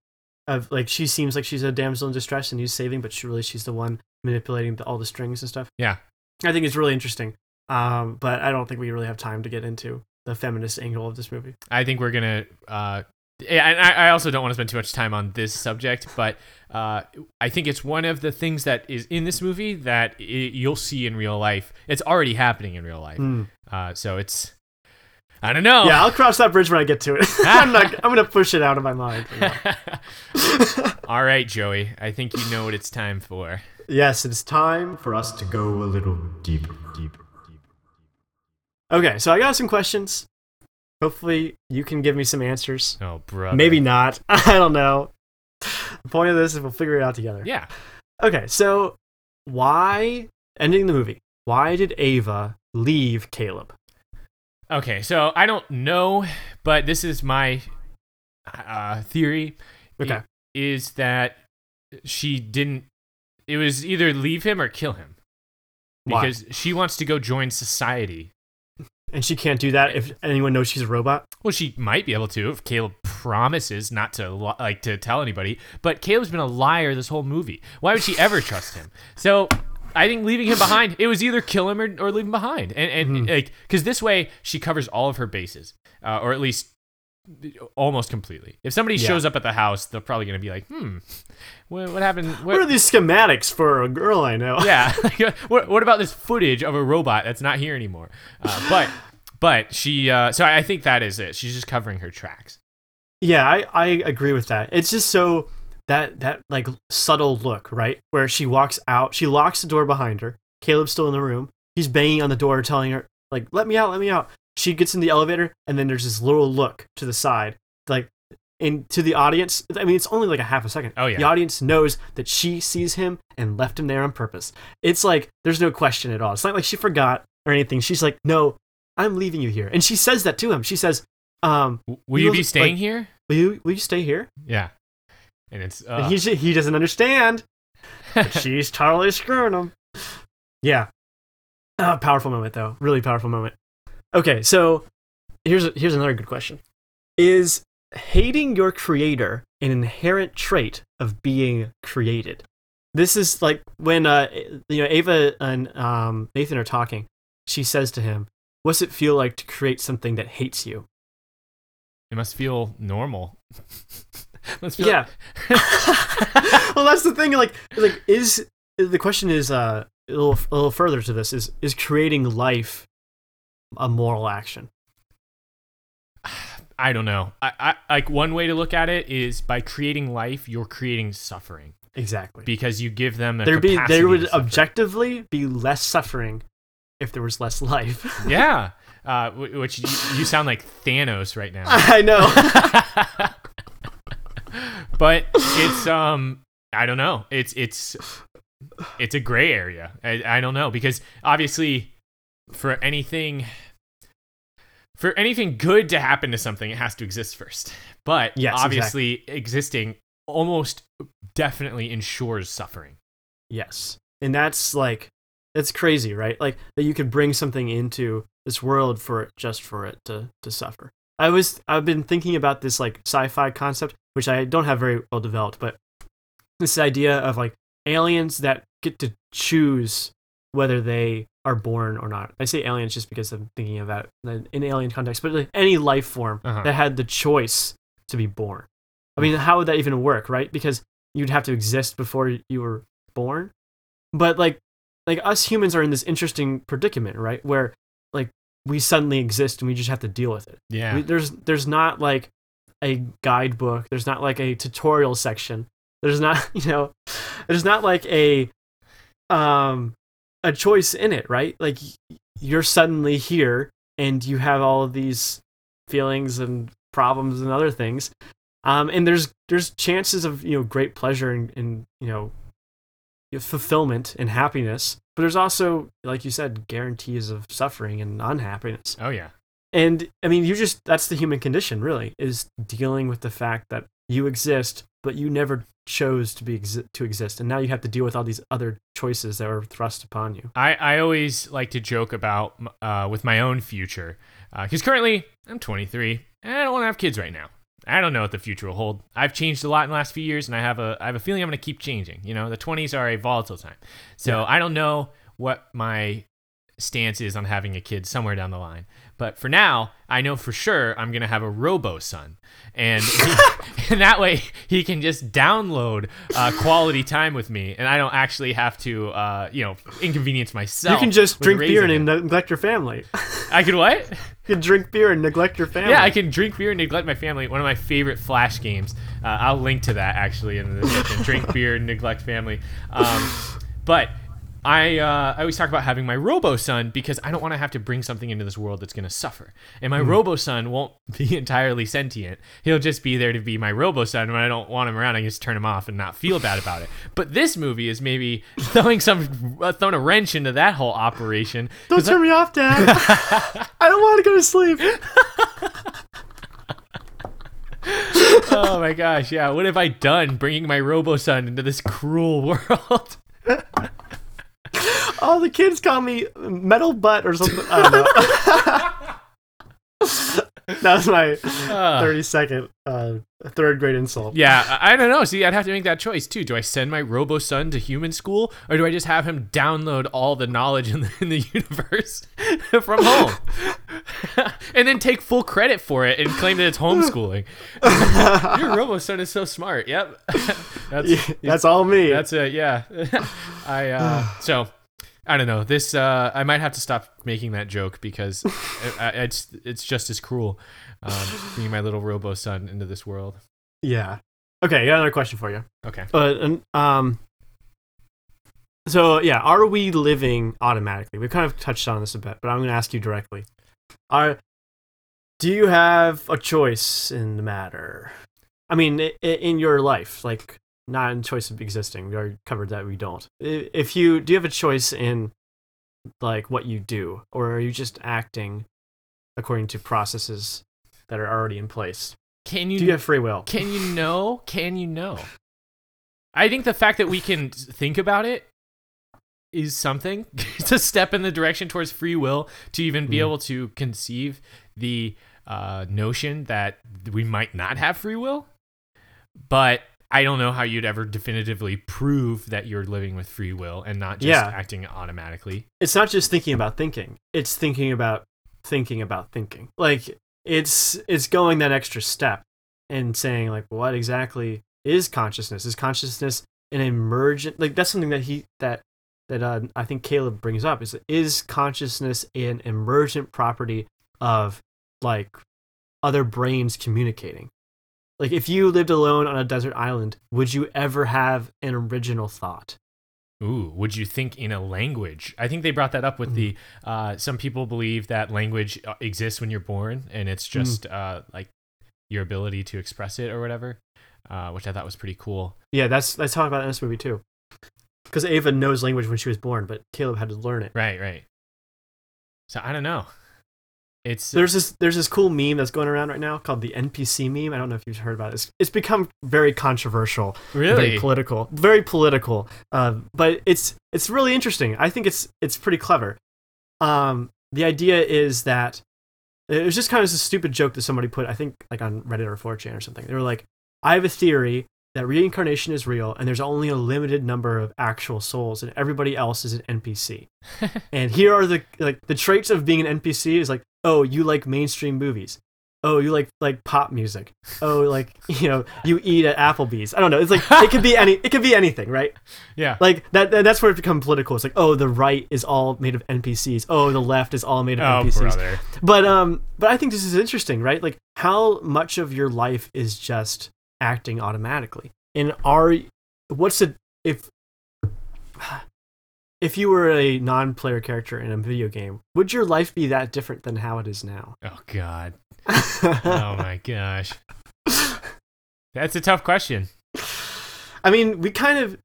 of like she seems like she's a damsel in distress and he's saving, but she really she's the one manipulating the, all the strings and stuff. yeah. I think it's really interesting. Um, but I don't think we really have time to get into the feminist angle of this movie. I think we're gonna. Uh, and I, I also don't want to spend too much time on this subject, but uh, I think it's one of the things that is in this movie that i you'll see in real life. It's already happening in real life. Mm. Uh, so it's. I don't know. Yeah, I'll cross that bridge when I get to it. [LAUGHS] I'm not. I'm gonna push it out of my mind. [LAUGHS] [LAUGHS] All right, Joey. I think you know what it's time for. yes, it's time For us to go a little deeper, deeper, deeper. Okay, so I got some questions. Hopefully, you can give me some answers. Oh, brother. Maybe not. [LAUGHS] I don't know. The point of this is we'll figure it out together. Yeah. Okay, so why ending the movie? Why did Ava leave Caleb? Okay, so I don't know, but this is my uh, theory. Okay. Is that she didn't. It was either leave him or kill him. Why? Because she wants to go join society. And she can't do that if anyone knows she's a robot. Well, she might be able to if Caleb promises not to like to tell anybody. But Caleb's been a liar this whole movie. Why would she ever trust him? So I think leaving him behind, it was either kill him or, or leave him behind, and and like because this way she covers all of her bases, uh, or at least almost completely. If somebody Yeah. shows up at the house, they're probably gonna be like, hmm, what, what happened? What are these schematics for a girl I know? yeah. [LAUGHS] [LAUGHS] what, what about this footage of a robot that's not here anymore? Uh, but but she uh, so I think that is it. She's just covering her tracks. Yeah, I, I agree with that. It's just so that that like subtle look, right? Where she walks out, she locks the door behind her. Caleb's still in the room. He's banging on the door, telling her like, "Let me out, let me out." She gets in the elevator, and then there's this little look to the side, like, and to the audience. I mean, it's only like a half a second. Oh, yeah. The audience knows that she sees him and left him there on purpose. It's like there's no question at all. It's not like she forgot or anything. She's like, "No, I'm leaving you here," and she says that to him. She says, "Um, Will He you be staying like- here? will you will you stay here?" Yeah. And it's uh, And he he doesn't understand. [LAUGHS] She's totally screwing him. Yeah. Uh, powerful moment though. Really powerful moment. Okay, so here's here's another good question. Is hating your creator an inherent trait of being created? this is like when uh you know Ava and um Nathan are talking. She says to him, "What's it feel like to create something that hates you?" It must feel normal. [LAUGHS] must feel Yeah. [LAUGHS] well, that's the thing. Like, like is the question is uh a little a little further to this is is creating life a moral action? I don't know. I, I like one way to look at it is by creating life, you're creating suffering Exactly. because you give them a there be there would objectively be less suffering if there was less life. [LAUGHS] Yeah. Uh, which you, you sound like Thanos right now. [LAUGHS] I know. [LAUGHS] but it's um I don't know. It's it's it's a gray area. I, I don't know because obviously for anything for anything good to happen to something it has to exist first. But Yes, obviously existing almost definitely ensures suffering. Yes. And that's like that's crazy, right? Like that you could bring something into this world for it just for it to to suffer. I was I've been thinking about this like sci-fi concept which I don't have very well developed, but this idea of like aliens that get to choose whether they are born or not. I say aliens just because I'm thinking of that in alien context, but like any life form Uh-huh. that had the choice to be born. I mean, how would that even work, right? Because you'd have to exist before you were born. But like like us humans are in this interesting predicament, right? Where like we suddenly exist and we just have to deal with it. Yeah. We, there's there's not like a guidebook. There's not like a tutorial section. There's not [LAUGHS] you know, there's not like a um a choice in it, right? Like you're suddenly here and you have all of these feelings and problems and other things. Um, and there's there's chances of you know great pleasure and, and you know fulfillment and happiness, but there's also like you said guarantees of suffering and unhappiness. oh yeah. And I mean, you just that's the human condition, really, is dealing with the fact that you exist, but you never chose to be exi- to exist, and now you have to deal with all these other choices that are thrust upon you. I, I always like to joke about uh, with my own future because currently I'm 23 and I don't want to have kids right now. I don't know what the future will hold. I've changed a lot in the last few years, and I have a I have a feeling I'm going to keep changing. You know, the 20s are a volatile time, so I don't know what my stance is on having a kid somewhere down the line. But for now, I know for sure I'm gonna have a robo son, and he, [LAUGHS] [LAUGHS] and that way he can just download uh, quality time with me, and I don't actually have to, uh, you know, inconvenience myself. you can just drink beer and neglect your family. I could what? you can drink beer and neglect your family. Yeah, I can drink beer and neglect my family. One of my favorite Flash games. Uh, I'll link to that actually in the description. drink beer and neglect family. Um, but I, uh, I always talk about having my Robo Son because I don't want to have to bring something into this world that's going to suffer. And my Robo Son won't [LAUGHS] be entirely sentient. He'll just be there to be my Robo Son. When I don't want him around, I can just turn him off and not feel bad about it. But this movie is maybe [LAUGHS] throwing some uh, throwing a wrench into that whole operation. Don't 'Cause I- turn me off, Dad. [LAUGHS] I don't want to go to sleep. oh my gosh, yeah. What have I done bringing my Robo Son into this cruel world? Oh, the kids call me metal butt or something. I don't know. [LAUGHS] [LAUGHS] that was my Uh, thirty second uh, third grade insult. yeah, I, I don't know. See, I'd have to make that choice too. Do I send my Robo Son to human school, or do I just have him download all the knowledge in the, in the [LAUGHS] universe from home, and then take full credit for it and claim that it's homeschooling? Your Robo Son is so smart. Yep, that's Yeah, that's all me. That's it. Yeah. I uh so I don't know. This uh I might have to stop making that joke because [LAUGHS] I- it's it's just as cruel um bringing my little robo son into this world. yeah. Okay, I got another question for you. Okay. But and, um, so yeah, are we living automatically? We kind of touched on this a bit, but I'm going to ask you directly. Are do you have a choice in the matter? I mean, in your life, like not in choice of existing. We already covered that we don't. If you do, you have a choice in like what you do, or are you just acting according to processes that are already in place? Can you Do you have free will? can you [LAUGHS] know? Can you know? I think the fact that we can think about it is something. [LAUGHS] it's a step in the direction towards free will to even be Mhm. able to conceive the uh, notion that we might not have free will. But I don't know how you'd ever definitively prove that you're living with free will and not just Yeah. acting automatically. it's not just thinking about thinking it's thinking about thinking about thinking like it's it's going that extra step and saying like what exactly is consciousness is consciousness an emergent like that's something that he that that uh, i think caleb brings up is is consciousness an emergent property of like other brains communicating like if you lived alone on a desert island would you ever have an original thought Ooh, would you think in a language? I think they brought that up with the. Mm-hmm. Uh, some people believe that language uh, exists when you're born, and it's Mm. just uh, like your ability to express it or whatever, uh, which I thought was pretty cool. Yeah, that's that's talked about in this movie too. Because Ava knows language when she was born, but Caleb had to learn it. Right, right. So I don't know. It's There's this there's this cool meme that's going around right now called the NPC meme. I don't know if you've heard about it. It's, it's become very controversial, really very political, very political. Uh, but it's it's really interesting. I think it's it's pretty clever. Um, the idea is that it was just kind of a stupid joke that somebody put. I think like on Reddit or 4chan or something. They were like, "I have a theory that reincarnation is real, and there's only a limited number of actual souls, and everybody else is an NPC." [LAUGHS] and here are the like the traits of being an NPC is like, "Oh, you like mainstream movies." Oh, you like like pop music. Oh, like [LAUGHS] you know, you eat at Applebee's. I don't know. It's like it could be [LAUGHS] any. It could be anything, right? yeah. Like that. that- That's where it becomes political. It's like, oh, the right is all made of NPCs. Oh, the left is all made of Oh, NPCs. brother. But um, but I think this is interesting, right? Like how much of your life is just acting automatically, and are what's the if if you were a non-player character in a video game, would your life be that different than how it is now? Oh God. [LAUGHS] Oh my gosh. That's a tough question. I mean, we kind of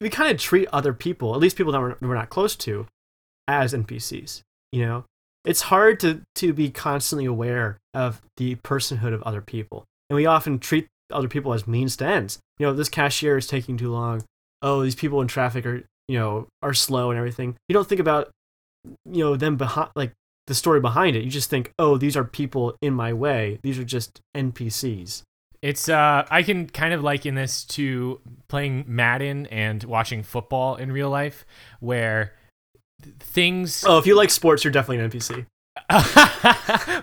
we kind of treat other people, at least people that we're, we're not close to, as NPCs. You know, it's hard to to be constantly aware of the personhood of other people, and we often treat other people as means to ends. You know, this cashier is taking too long. Oh, these people in traffic are you know are slow and everything. You don't think about you know them behind like the story behind it. You just think, oh, these are people in my way. These are just NPCs. It's uh I can kind of liken this to playing Madden and watching football in real life where things Oh, if you like sports, you're definitely an NPC. [LAUGHS]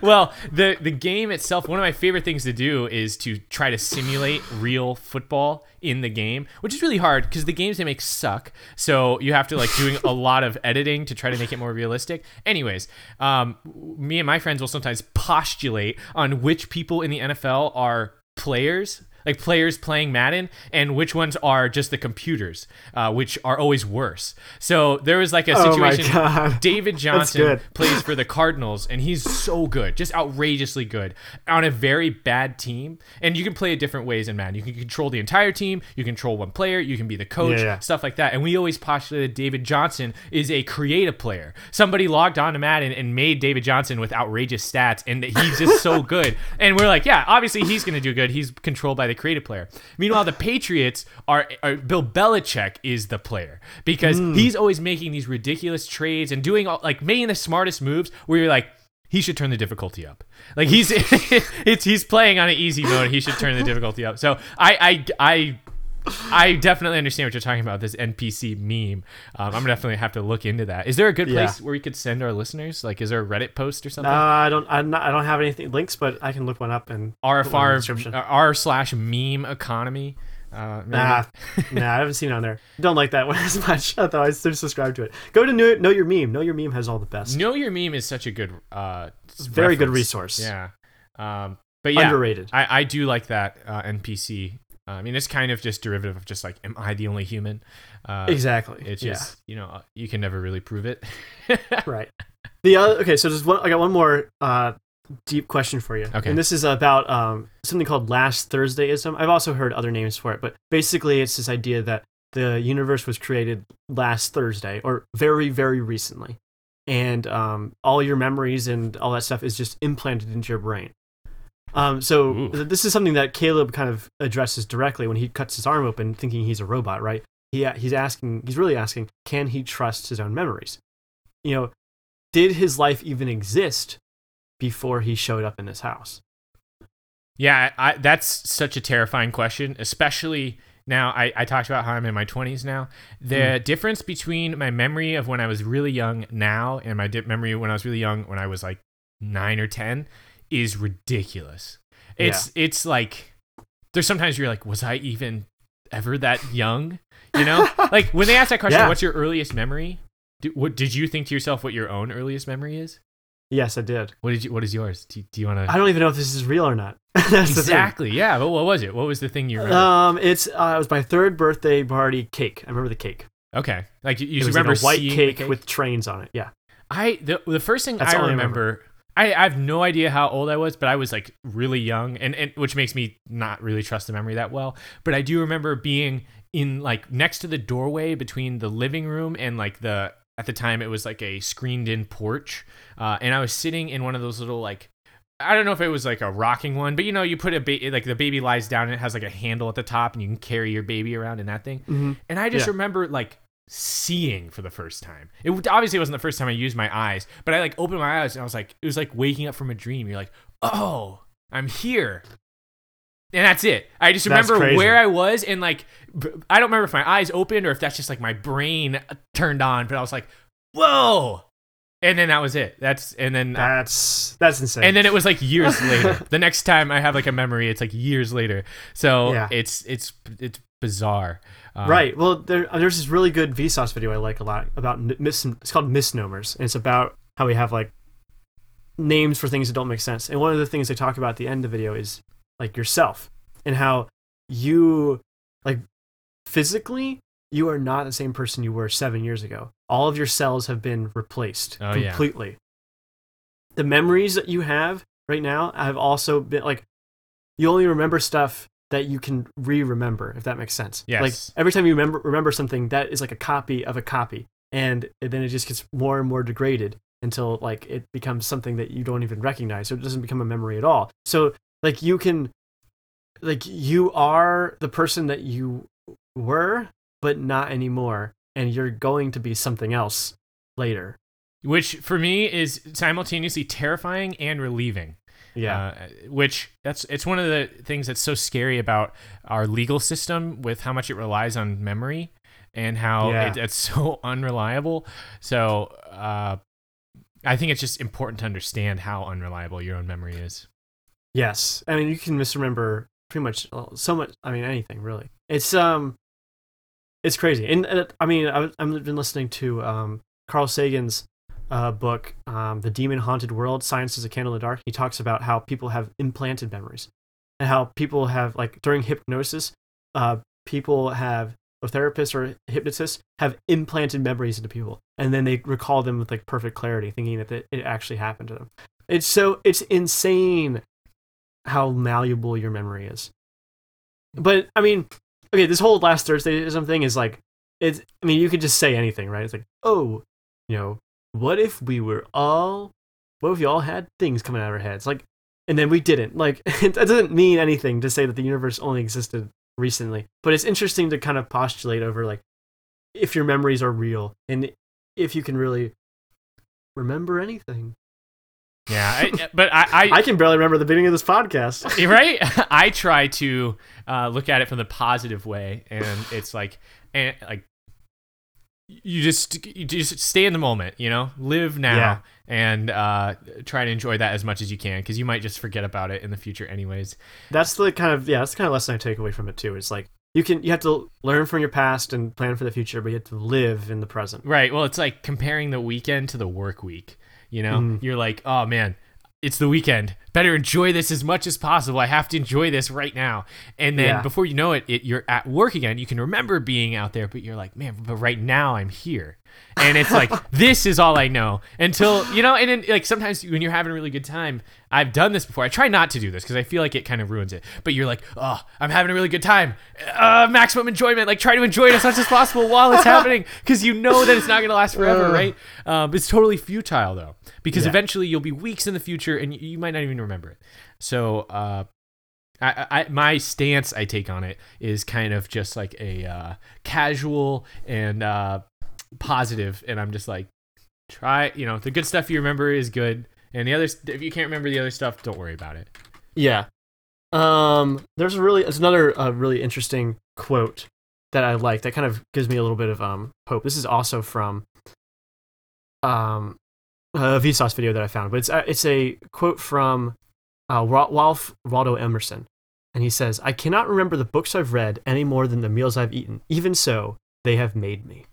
well, the the game itself, one of my favorite things to do is to try to simulate real football in the game, which is really hard because the games they make suck. So you have to like doing a [LAUGHS] lot of editing to try to make it more realistic. Anyways, um, me and my friends will sometimes postulate on which people in the NFL are players like players playing Madden, and which ones are just the computers, uh, which are always worse. So there was like a Oh my situation. [LAUGHS] God. David Johnson plays for the Cardinals, and he's so good, just outrageously good on a very bad team. And you can play it different ways in Madden. You can control the entire team, you control one player, you can be the coach, Yeah, yeah. stuff like that. And we always postulated David Johnson is a creative player. Somebody logged on to Madden and made David Johnson with outrageous stats, and he's just so [LAUGHS] good. And we're like, yeah, obviously he's going to do good. He's controlled by the creative player. Meanwhile, the Patriots are, are Bill Belichick is the player because hmm. he's always making these ridiculous trades and doing all, like making the smartest moves where you're like, he should turn the difficulty up. Like he's [LAUGHS] it's he's playing on an easy mode. He should turn the difficulty up. So I I I I definitely understand what you're talking about. This NPC meme. Um, I'm definitely have to look into that. Is there a good Yeah. place where we could send our listeners? Like, is there a Reddit post or Uh, something? I don't. I'm not, I don't have anything links, but I can look one up and R put one in the r description. r slash meme economy. Uh. Nah, [LAUGHS] nah, I haven't seen it on there. Don't like that [LAUGHS] one as much. Although I subscribe to it. Go to know, know your meme. Know your meme has all the best. Know your meme is such a good, uh, Very good resource. Yeah. Um, but yeah, Underrated. I, I do like that uh, NPC. Uh, I mean, it's kind of just derivative of just like, am I the only human? Uh, exactly. It's yeah. just you know you can never really prove it. [LAUGHS] right. The other okay, so there's one. I got one more uh, deep question for you. Okay. And this is about um, something called Last Thursdayism. I've also heard other names for it, but basically it's this idea that the universe was created last Thursday or very very recently, and um, all your memories and all that stuff is just implanted into your brain. Um, so Ooh. this is something that Caleb kind of addresses directly when he cuts his arm open, thinking he's a robot, right? He, he's asking, he's really asking, can he trust his own memories? You know, did his life even exist before he showed up in this house? Yeah, I, that's such a terrifying question, especially now. I, I talked about how I'm in my 20s now. The difference between my memory of when I was really young now and my memory when I was really young when I was like nine or 10 is ridiculous. It's it's like there's sometimes you're like, was I even ever that young? You know, [LAUGHS] like when they ask that question, Yeah. what's your earliest memory? Do, what did you think to yourself? What your own earliest memory is? Yes, I did. What did you? What is yours? Do, do you want to? I don't even know if this is real or not. [LAUGHS] That's the thing. Exactly. Yeah. But what was it? What was the thing you remember? Um, it's uh, it was my third birthday party cake. I remember the cake. okay. Like you, you remember white cake, cake with trains on it. Yeah. I the the first thing That's I all I remember. I, I have no idea how old I was, but I was like really young, and, and which makes me not really trust the memory that well. But I do remember being in like next to the doorway between the living room and like the at the time it was like a screened in porch, uh, and I was sitting in one of those little like I don't know if it was like a rocking one, but you know, you put a ba- like the baby lies down and it has like a handle at the top, and you can carry your baby around in that thing. Mm-hmm. And I just Yeah. remember like seeing for the first time. It obviously wasn't the first time I used my eyes, but I like opened my eyes and I was like, it was like waking up from a dream. You're like, oh, I'm here. And that's it. I just remember where I was and like, I don't remember if my eyes opened or if that's just like my brain uh, turned on, but I was like, whoa. And then that was it. That's, and then, uh, That's that's insane. and then it was like years [LAUGHS] later. The next time I have like a memory, it's like years later. So Yeah. it's, it's, it's bizarre. Um, Right. Well, there, uh, there's this really good Vsauce video I like a lot about mis- it's called misnomers, and it's about how we have like names for things that don't make sense. And one of the things they talk about at the end of the video is like yourself and how you like physically you are not the same person you were seven years ago. All of your cells have been replaced Oh, yeah. completely. The memories that you have right now have also been like you only remember stuff that you can re-remember if that makes sense. Yes. like every time you remember remember something that is like a copy of a copy. And then it just gets more and more degraded until like it becomes something that you don't even recognize. So it doesn't become a memory at all. So like you can like you are the person that you were but not anymore. And you're going to be something else later. Which for me is simultaneously terrifying and relieving. Yeah Uh, which that's it's one of the things that's so scary about our legal system with how much it relies on memory and how Yeah. it, it's [LAUGHS] so unreliable. So uh, I think it's just important to understand how unreliable your own memory is. Yes, I mean you can misremember pretty much uh, so much. I mean anything really. It's um, it's crazy. And uh, I mean I've, I've been listening to um Carl Sagan's uh, book, um, The Demon Haunted World: Science is a Candle in the Dark. He talks about how people have implanted memories, and how people have like during hypnosis, uh, people have or therapists or hypnotists have implanted memories into people, and then they recall them with like perfect clarity, thinking that it, actually happened to them. It's so it's insane how malleable your memory is. But I mean, okay, this whole last Thursday thing is like it's. I mean, you could just say anything, right? It's like, oh, you know, what if we were all, what if we all had things coming out of our heads, like, and then we didn't. Like, [LAUGHS] it doesn't mean anything to say that the universe only existed recently. But it's interesting to kind of postulate over like if your memories are real and if you can really remember anything. Yeah, I, but I, I, [LAUGHS] I can barely remember the beginning of this podcast. [LAUGHS] Right. I try to uh, look at it from the positive way, and it's like, and like, you just you just stay in the moment, you know, live now, Yeah. and uh, try to enjoy that as much as you can, because you might just forget about it in the future, anyways. that's the kind of yeah that's the kind of lesson i take away from it too it's like you can you have to learn from your past and plan for the future but you have to live in the present Right. Well, it's like comparing the weekend to the work week. You know, Mhm. you're like, oh man, it's the weekend. Better enjoy this as much as possible. I have to enjoy this right now. And then Yeah. before you know it, it, you're at work again. You can remember being out there, but you're like, man, but right now I'm here. And it's like, [LAUGHS] this is all I know until, you know, and then like sometimes when you're having a really good time, I've done this before. I try not to do this because I feel like it kind of ruins it. But you're like, oh, I'm having a really good time. Uh, maximum enjoyment. Like try to enjoy it as much as possible while it's [LAUGHS] happening because you know that it's not going to last forever, right? Um, it's totally futile though because Yeah. eventually you'll be weeks in the future and you, you might not even remember it. So, uh, I, I, my stance I take on it is kind of just like a uh, casual and uh, positive, and I'm just like, try, you know, the good stuff you remember is good, and the other, if you can't remember the other stuff, don't worry about it. yeah Um, there's a really, it's another uh, really interesting quote that I like that kind of gives me a little bit of um hope. This is also from um a Vsauce video that I found, but it's uh, it's a quote from uh, Ra- Ralph Waldo Emerson, and he says, "I cannot remember the books I've read any more than the meals I've eaten. Even so, they have made me."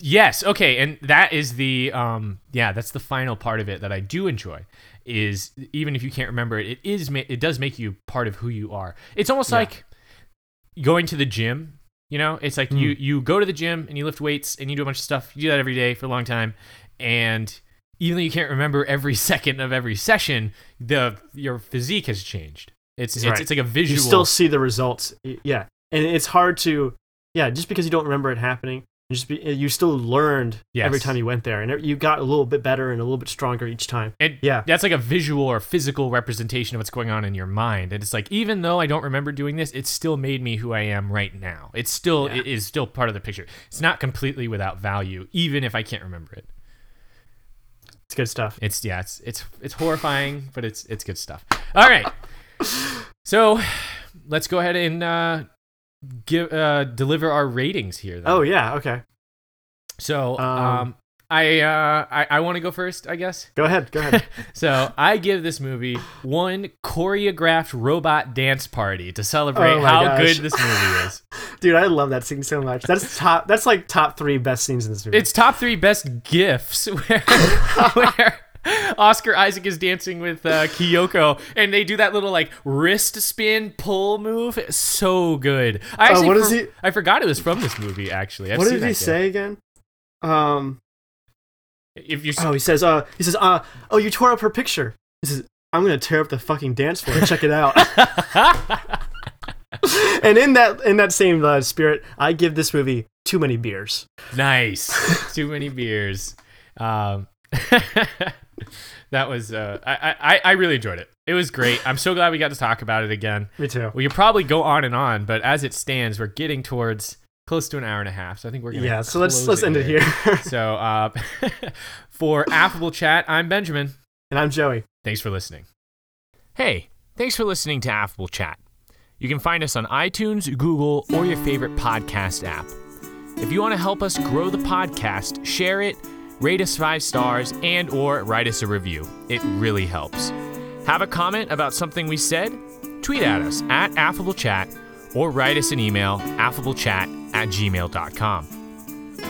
Yes. Okay. And that is the um yeah that's the final part of it that I do enjoy is even if you can't remember it it is it does make you part of who you are. It's almost Yeah. like going to the gym. You know, it's like you you go to the gym and you lift weights and you do a bunch of stuff. You do that every day for a long time, and even though you can't remember every [LAUGHS] second of every session, the your physique has changed. It's it's, Right. it's like a visual. You still see the results, yeah, and it's hard to, yeah, just because you don't remember it happening, just be, you still learned every time you went there, and it- you got a little bit better and a little bit stronger each time. And Yeah. that's like a visual or physical representation of what's going on in your mind. And it's like, even though I don't remember doing this, it still made me who I am right now. It's still, Yeah. it is still part of the picture. It's not completely without value, even if I can't remember it. It's good stuff. It's, yeah, it's, it's, it's horrifying, but it's, it's good stuff. All right. [LAUGHS] So let's go ahead and, uh, give, uh, deliver our ratings here. Then. Oh yeah, okay, so, um, Um, I, uh, I, I want to go first, I guess. go ahead, go ahead. [LAUGHS] So I give this movie one choreographed robot dance party to celebrate Oh how gosh. good this movie is. [LAUGHS] Dude, I love that scene so much. That's top. That's like top three best scenes in this movie. It's top three best gifs [LAUGHS] where, where Oscar Isaac is dancing with uh, Kyoko and they do that little like wrist spin pull move. It's so good. I actually what for- he- I forgot it was from this movie. Actually, I've what did he that say again? Um. If you Oh, he says. Uh. He says. Uh. Oh, you tore up her picture. He says. I'm gonna tear up the fucking dance floor. Check it out. [LAUGHS] [LAUGHS] and in that in that same uh, spirit, I give this movie too many beers. Nice. Too many beers. Um, [LAUGHS] [LAUGHS] that was uh, I, I I really enjoyed it. It was great. I'm so glad we got to talk about it again. [LAUGHS] Me too. We could probably go on and on, but as it stands, we're getting towards close to an hour and a half. So I think we're gonna Yeah. So let's let's end it here. [LAUGHS] so uh, for affable chat, I'm Benjamin. and I'm Joey. Thanks for listening. Hey, thanks for listening to Affable Chat. You can find us on iTunes, Google, or your favorite podcast app. If you want to help us grow the podcast, share it, rate us 5 stars, and or write us a review. It really helps. Have a comment about something we said? Tweet at us at Affable Chat or write us an email affablechat at gmail.com.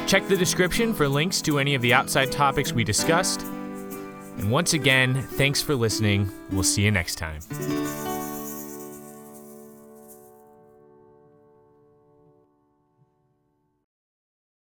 Check the description for links to any of the outside topics we discussed. And once again, thanks for listening. We'll see you next time.